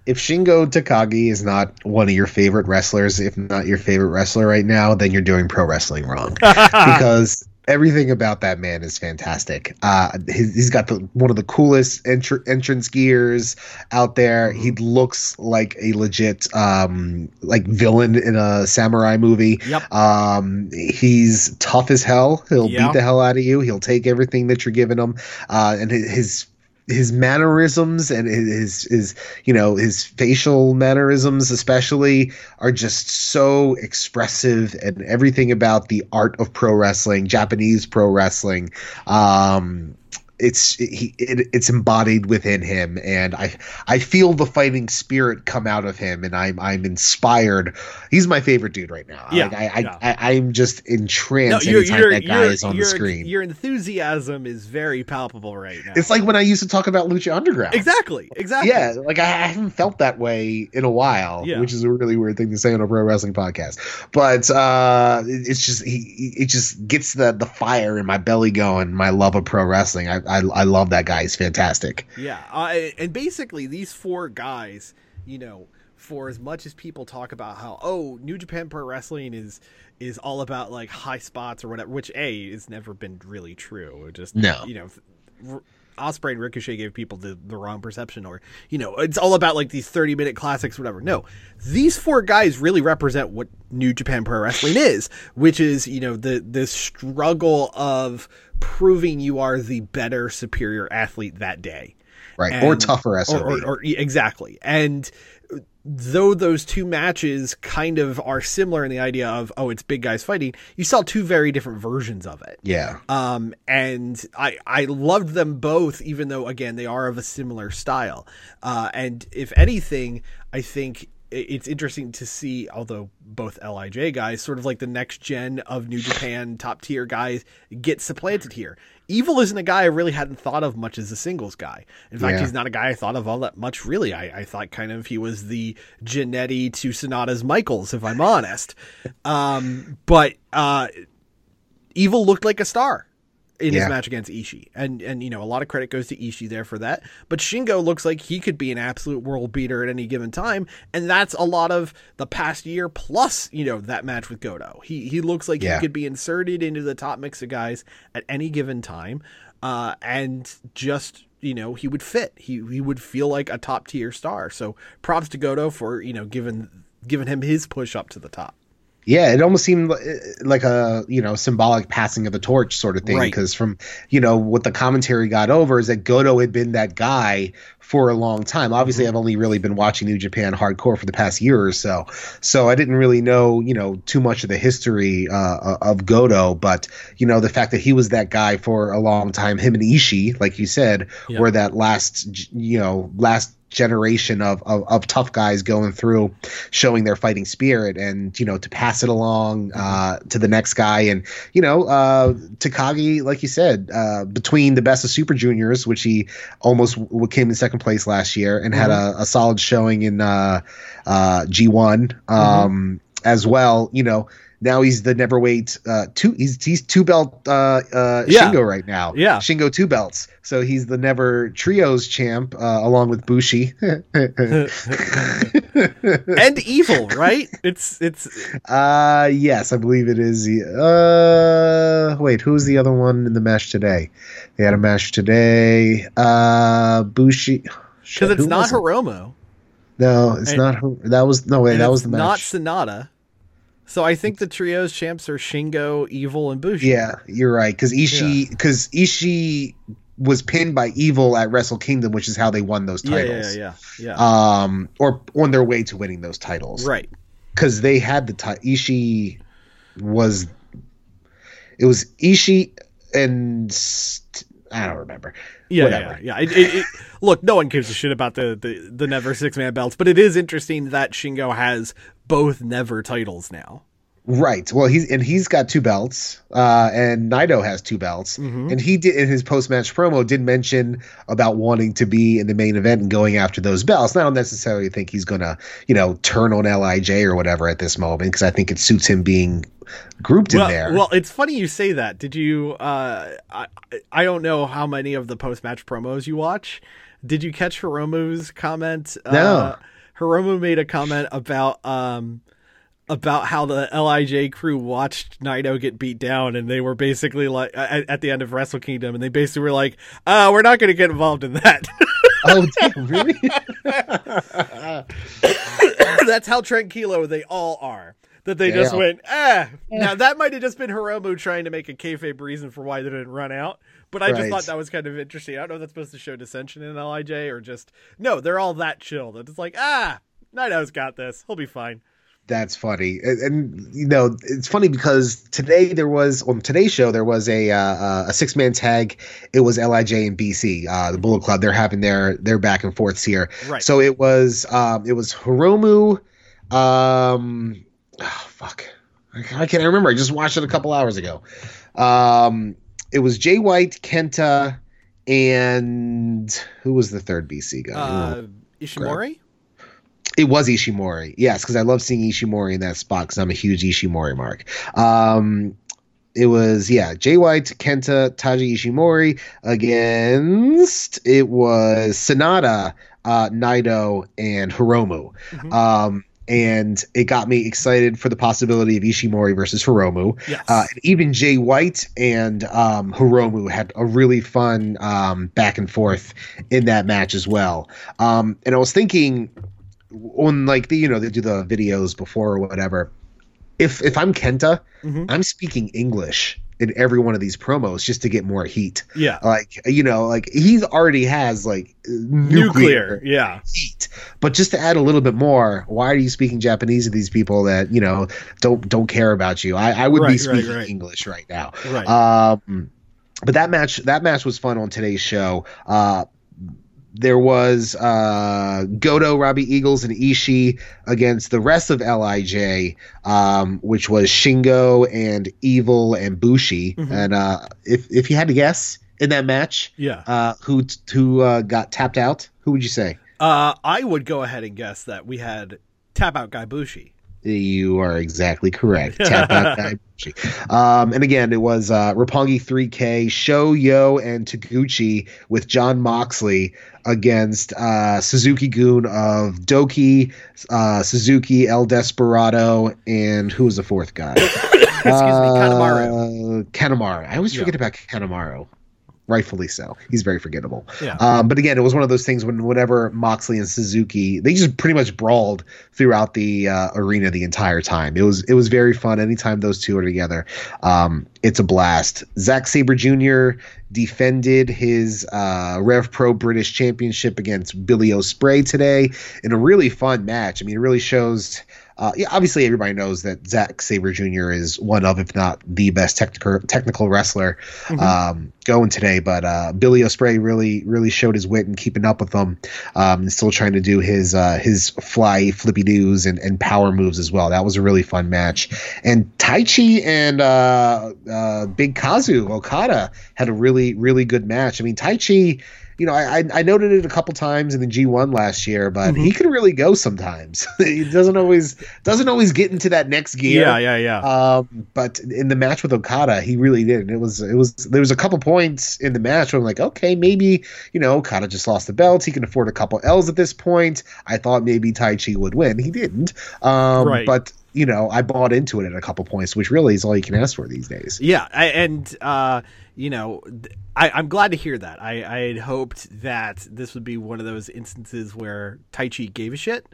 If Shingo Takagi is not one of your favorite wrestlers, if not your favorite wrestler right now, then you're doing pro wrestling wrong. because everything about that man is fantastic. Uh, he's, he's got the one of the coolest entr- entrance gears out there. He looks like a legit um, like villain in a samurai movie. Yep. Um, he's tough as hell. He'll Yeah. beat the hell out of you. He'll take everything that you're giving him. Uh, and his- his mannerisms and his his you know his facial mannerisms especially are just so expressive and everything about the art of pro wrestling japanese pro wrestling. Um it's he it, it's embodied within him and i i feel the fighting spirit come out of him and i'm i'm inspired he's my favorite dude right now Yeah, I, I, yeah. I i'm just entranced anytime that guy is on the your- screen Your enthusiasm is very palpable right now. it's like when i used to talk about lucha underground exactly, exactly. yeah, like I haven't felt that way in a while, Yeah. which is a really weird thing to say on a pro wrestling podcast. But uh, it- it's just he, he- it just gets the the fire in my belly going. My love of pro wrestling. I, I I love that guy. He's fantastic. Yeah, uh, and basically these four guys, you know, for as much as people talk about how oh New Japan Pro Wrestling is is all about like high spots or whatever, which a has never been really true. Just no, you know. Ospreay and Ricochet gave people the, the wrong perception, or you know, it's all about like these thirty minute classics, whatever. No, these four guys really represent what New Japan Pro Wrestling is, which is you know the the struggle of proving you are the better, superior athlete that day, right, and, or tougher SOB, or, or, or exactly, and though those two matches kind of are similar in the idea of oh it's big guys fighting you saw two very different versions of it. Yeah. Um and i i loved them both even though again they are of a similar style. Uh and if anything i think it's interesting to see, although both Lij guys, sort of like the next gen of New Japan top tier guys, get supplanted here. Evil isn't a guy I really hadn't thought of much as a singles guy. In fact, yeah. he's not a guy I thought of all that much, really. I, I thought kind of he was the Jannetty to Sanada's Michaels, if I'm honest. Um, but uh, Evil looked like a star in yeah. his match against Ishii. And and you know, a lot of credit goes to Ishii there for that. But Shingo looks like he could be an absolute world beater at any given time, and that's a lot of the past year plus, you know, that match with Goto. He he looks like yeah. he could be inserted into the top mix of guys at any given time. Uh, and just you know he would fit. He he would feel like a top tier star. So props to Goto for you know giving giving him his push up to the top. Yeah, it almost seemed like a you know symbolic passing of the torch sort of thing because right. from you know what the commentary got over is that Goto had been that guy for a long time. Obviously, mm-hmm. I've only really been watching New Japan hardcore for the past year or so, so I didn't really know you know too much of the history uh, of Goto. But you know the fact that he was that guy for a long time, him and Ishii, like you said, yep. were that last you know last generation of, of, of tough guys going through showing their fighting spirit and you know to pass it along uh, to the next guy and you know uh, Takagi like you said uh, between the best of super juniors which he almost w- came in second place last year and mm-hmm. had a, a, solid showing in uh, uh, G1 um, mm-hmm. as well you know now he's the neverweight uh, two. He's he's two belt uh, uh, yeah. Shingo right now. Yeah, Shingo two belts. So he's the never trios champ uh, along with Bushi and Evil. Right? It's it's. Uh yes, I believe it is. Uh wait, who's the other one in the match today? They had a match today. Uh Bushi. Because it's not Hiromu. No, it's and, not. That was no way. That was the match. Not Sanada. So I think the trios champs are Shingo, Evil, and Bushi. Yeah, you're right. Because Ishii, because yeah. Ishii was pinned by Evil at Wrestle Kingdom, which is how they won those titles. Yeah, yeah, yeah. yeah. Um, or on their way to winning those titles. Right. Because they had the title. Ishii was. It was Ishii and I don't remember. Yeah, Whatever. yeah, yeah. It, it, it, look, no one gives a shit about the the, the Never six man belts, but it is interesting that Shingo has both Never titles now. Right. Well, he's and he's got two belts, uh, and Naito has two belts, mm-hmm. and he did in his post match promo did mention about wanting to be in the main event and going after those belts. I don't necessarily think he's gonna, you know, turn on Lij or whatever at this moment because I think it suits him being grouped well, in there. Well, it's funny you say that. Did you? Uh, I I don't know how many of the post match promos you watch. Did you catch Hiromu's comment? No. Uh, Hiromu made a comment about um about how the Lij crew watched Naito get beat down, and they were basically like at, at the end of Wrestle Kingdom, and they basically were like, "Uh, we're not going to get involved in that." oh, damn, really? That's how tranquilo they all are. That they just went, ah. Now that might have just been Hiromu trying to make a kayfabe reason for why they didn't run out. But I right. just thought that was kind of interesting. I don't know if that's supposed to show dissension in Lij or just no. They're all that chill. That it's like ah, Naito's got this. He'll be fine. That's funny, and, and, you know it's funny because today there was on today's show there was a uh, a six man tag. It was Lij and BC, uh, the Bullet Club. They're having their their back and forths here. Right. So it was um, it was Hiromu. Um, oh, fuck, I can't remember. I just watched it a couple hours ago. Um, it was Jay White, Kenta, and who was the third BC guy? Uh, Ishimori. It was Ishimori, yes, because I love seeing Ishimori in that spot because I'm a huge Ishimori mark. Um, it was yeah Jay White, Kenta, Taiji Ishimori against it was Sanada, uh, Naito, and Hiromu. Mm-hmm. Um, and it got me excited for the possibility of Ishimori versus Hiromu. Yes. Uh, even Jay White and um, Hiromu had a really fun um, back and forth in that match as well. Um, and I was thinking on like the you know they do the videos before or whatever. If if I'm Kenta, mm-hmm. I'm speaking English in every one of these promos just to get more heat. Yeah. Like, you know, like he's already has like nuclear, nuclear, yeah. heat. But just to add a little bit more, why are you speaking Japanese to these people that, you know, don't don't care about you? I, I would right, be speaking right, right. English right now. Right. Um but that match that match was fun on today's show. Uh there was uh, Goto, Robbie Eagles, and Ishii against the rest of Lij, um, which was Shingo and Evil and Bushi. Mm-hmm. And uh, if if you had to guess in that match, yeah, uh, who who uh, got tapped out? Who would you say? Uh, I would go ahead and guess that we had tap out guy Bushi. You are exactly correct. Tap out guy. Um, and again, it was uh, Roppongi 3K, Sho Yo, and Taguchi with John Moxley against uh, Suzuki-gun of DOUKI, uh, Suzuki, El Desperado, and who was the fourth guy? Excuse me, Kanemaru. Uh, Kanemaru. I always forget about Kanemaru rightfully so. He's very forgettable. Yeah. Um, but again, it was one of those things when whenever Moxley and Suzuki, they just pretty much brawled throughout the uh, arena the entire time. It was it was very fun. Anytime those two are together, um, it's a blast. Zack Sabre Jr. defended his uh, Rev Pro British Championship against Billy Ospreay today in a really fun match. I mean, it really shows uh, yeah, obviously everybody knows that Zack Sabre Jr. is one of, if not the best technical technical wrestler mm-hmm. um, going today. But uh, Billy Ospreay really really showed his wit in keeping up with them, um, and still trying to do his uh, his fly flippy doos and, and power moves as well. That was a really fun match. And Taichi and uh, uh, Big Kazu Okada had a really really good match. I mean Taichi you know, I I noted it a couple times in the G1 last year, but mm-hmm. he can really go sometimes. he doesn't always doesn't always get into that next gear. Yeah, yeah, yeah. Um, but in the match with Okada, he really did. And it was it was there was a couple points in the match where I'm like, okay, maybe you know Okada just lost the belt. He can afford a couple L's at this point. I thought maybe Taichi would win. He didn't. Um, right. But you know, I bought into it at a couple points, which really is all you can ask for these days. Yeah, I, and uh, you know, I, am glad to hear that. I, I had hoped that this would be one of those instances where Taichi gave a shit.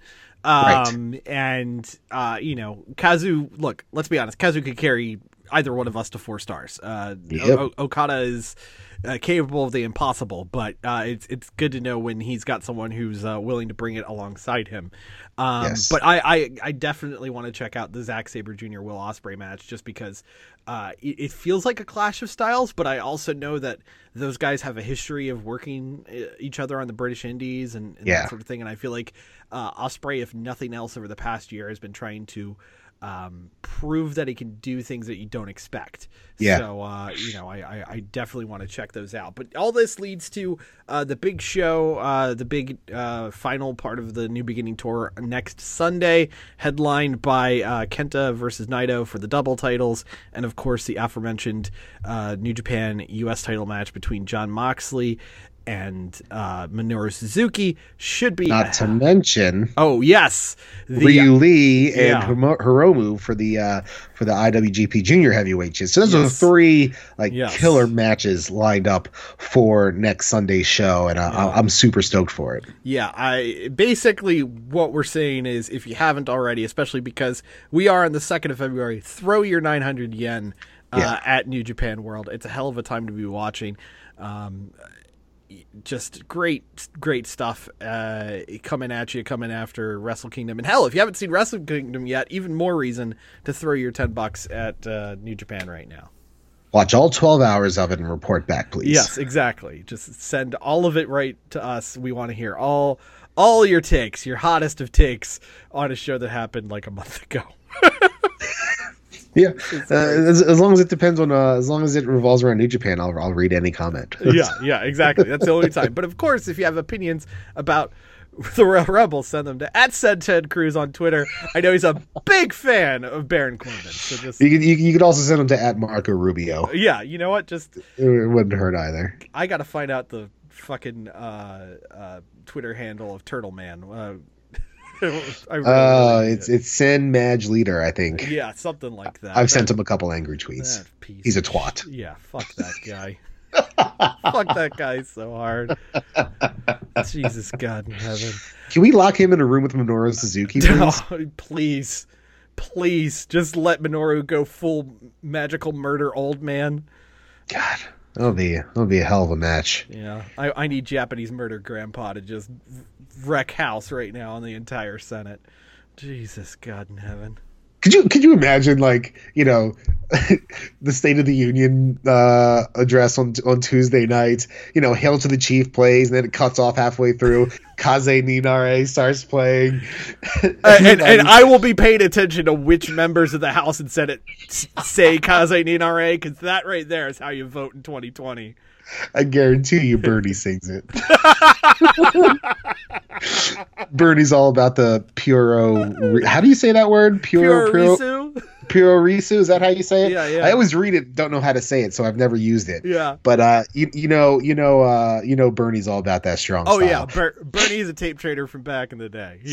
Um, right. and uh, you know, Kazu. Look, let's be honest. Kazu could carry either one of us to four stars. Uh, yep. o- Okada is uh, capable of the impossible, but uh, it's it's good to know when he's got someone who's uh, willing to bring it alongside him. Um, yes. But I, I, I definitely want to check out the Zack Sabre Jr. Will Ospreay match just because uh, it, it, feels like a clash of styles. But I also know that those guys have a history of working uh, each other on the British Indies and, and yeah. that sort of thing. And I feel like uh, Ospreay, if nothing else, over the past year has been trying to um, prove that he can do things that you don't expect. Yeah. So, uh, you know, I, I, I definitely want to check those out. But all this leads to uh, the big show, uh, the big uh, final part of the New Beginning Tour next Sunday, headlined by uh, Kenta versus Naito for the double titles, and of course the aforementioned uh, New Japan U.S. title match between John Moxley and uh, Minoru Suzuki should be not to mention. Oh yes, the, Ryu Lee and yeah. Hiromu for the uh, for the IWGP Junior Heavyweight. So those yes. are three like yes. killer matches lined up for next Sunday's show, and uh, yeah. I'm super stoked for it. Yeah, I basically what we're saying is if you haven't already, especially because we are on the second of February, throw your 900 yen. Uh, yeah. At New Japan World, it's a hell of a time to be watching. Um, just great, great stuff uh, coming at you, coming after Wrestle Kingdom. And hell, if you haven't seen Wrestle Kingdom yet, even more reason to throw your ten bucks at uh, New Japan right now. Watch all 12 hours of it and report back, please. Yes, exactly. Just send all of it right to us. We want to hear all all your takes, your hottest of takes on a show that happened like a month ago. Yeah, uh, as, as, long as it depends on, uh, as long as it revolves around New Japan, I'll, I'll read any comment. yeah, yeah, exactly. That's the only time. But of course, if you have opinions about the Rebels, send them to at said Ted Cruz on Twitter. I know he's a big fan of Baron Corbin. So just you could you, you could also send them to at Marco Rubio. Yeah, you know what? Just it wouldn't hurt either. I got to find out the fucking uh, uh, Twitter handle of Turtle Man. Uh, really uh, it's it. it's Sen Madge Leader, I think. Yeah, something like that. I've sent him a couple angry tweets. He's a twat. Yeah, fuck that guy. fuck that guy so hard. Jesus God in heaven. Can we lock him in a room with Minoru Suzuki, please? Oh, please. Please. Just let Minoru go full magical murder old man. God. That'll be that'll be a hell of a match. Yeah, I, I need Japanese murder grandpa to just wreck house right now on the entire Senate. Jesus God in heaven. Could you could you imagine like you know the State of the Union uh, address on on Tuesday night? You know, "Hail to the Chief" plays, and then it cuts off halfway through. Kaze Ninare starts playing, and, and, and, I will be paying attention to which members of the House and Senate say Kaze Ninare because that right there is how you vote in 2020. I guarantee you, Bernie sings it. Bernie's all about the puro. How do you say that word? Puro. puro Puroresu, is that how you say it? Yeah, yeah. I always read it, don't know how to say it, so I've never used it. Yeah. But uh, you, you know, you know, uh, you know, Bernie's all about that strong. Oh style. yeah, Ber- Bernie's a tape trader from back in the day.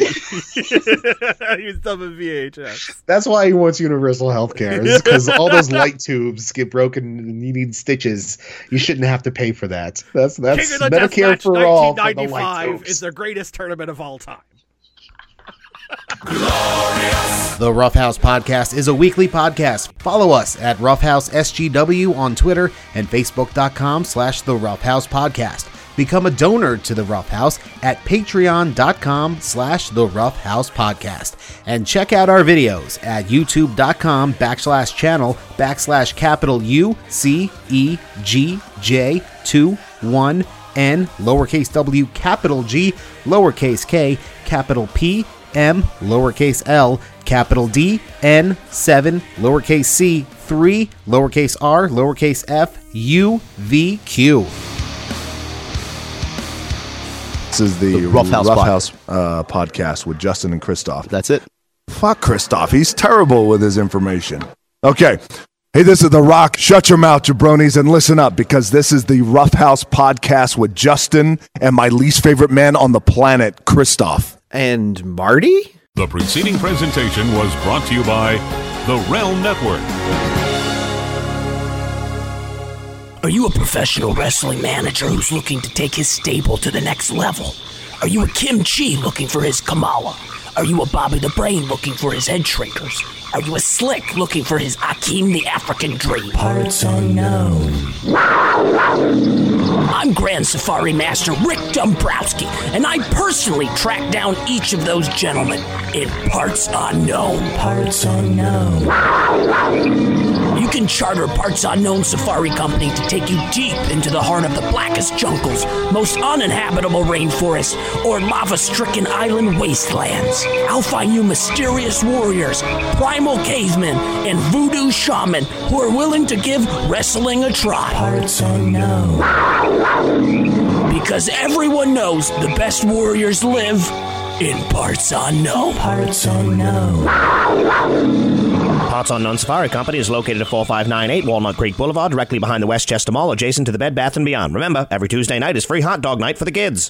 He, he was dubbing VHS. That's why he wants universal health care, because all those light tubes get broken and you need stitches. You shouldn't have to pay for that. That's that's King the Medicare for all. 1995 is the greatest tournament of all time. The Roughhouse Podcast is a weekly podcast. Follow us at Roughhouse SGW on Twitter and Facebook.com slash The Roughhouse Podcast. Become a donor to The Roughhouse at Patreon.com slash The Roughhouse Podcast. And check out our videos at YouTube.com backslash channel backslash capital U C E G J 2 1 N lowercase w capital G lowercase k capital P M, lowercase l, capital D, N, 7, lowercase c, 3, lowercase r, lowercase f, U, V, Q. This is the, the Rough House, Rough House uh, podcast with Justin and Christoph. That's it. Fuck Christoph. He's terrible with his information. Okay. Hey, this is The Rock. Shut your mouth, jabronis, and listen up because this is the Rough House podcast with Justin and my least favorite man on the planet, Christoph. And Marty? The preceding presentation was brought to you by the Realm Network. Are you a professional wrestling manager who's looking to take his stable to the next level? Are you a Kim Chee looking for his Kamala? Are you a Bobby the Brain looking for his head shrinkers? Are you a Slick looking for his Akeem the African Dream? Parts unknown. I'm Grand Safari Master Rick Dombrowski, and I personally track down each of those gentlemen in Parts Unknown. Parts Unknown. You can charter Parts Unknown Safari Company to take you deep into the heart of the blackest jungles, most uninhabitable rainforests, or lava stricken island wastelands. I'll find you mysterious warriors, primal cavemen, and voodoo shaman who are willing to give wrestling a try. Parts Unknown. Because everyone knows the best warriors live in Parts Unknown. Parts Unknown. Parts Unknown Safari Company is located at 4598 Walnut Creek Boulevard, directly behind the Westchester Mall, adjacent to the Bed Bath & Beyond. Remember, every Tuesday night is free hot dog night for the kids.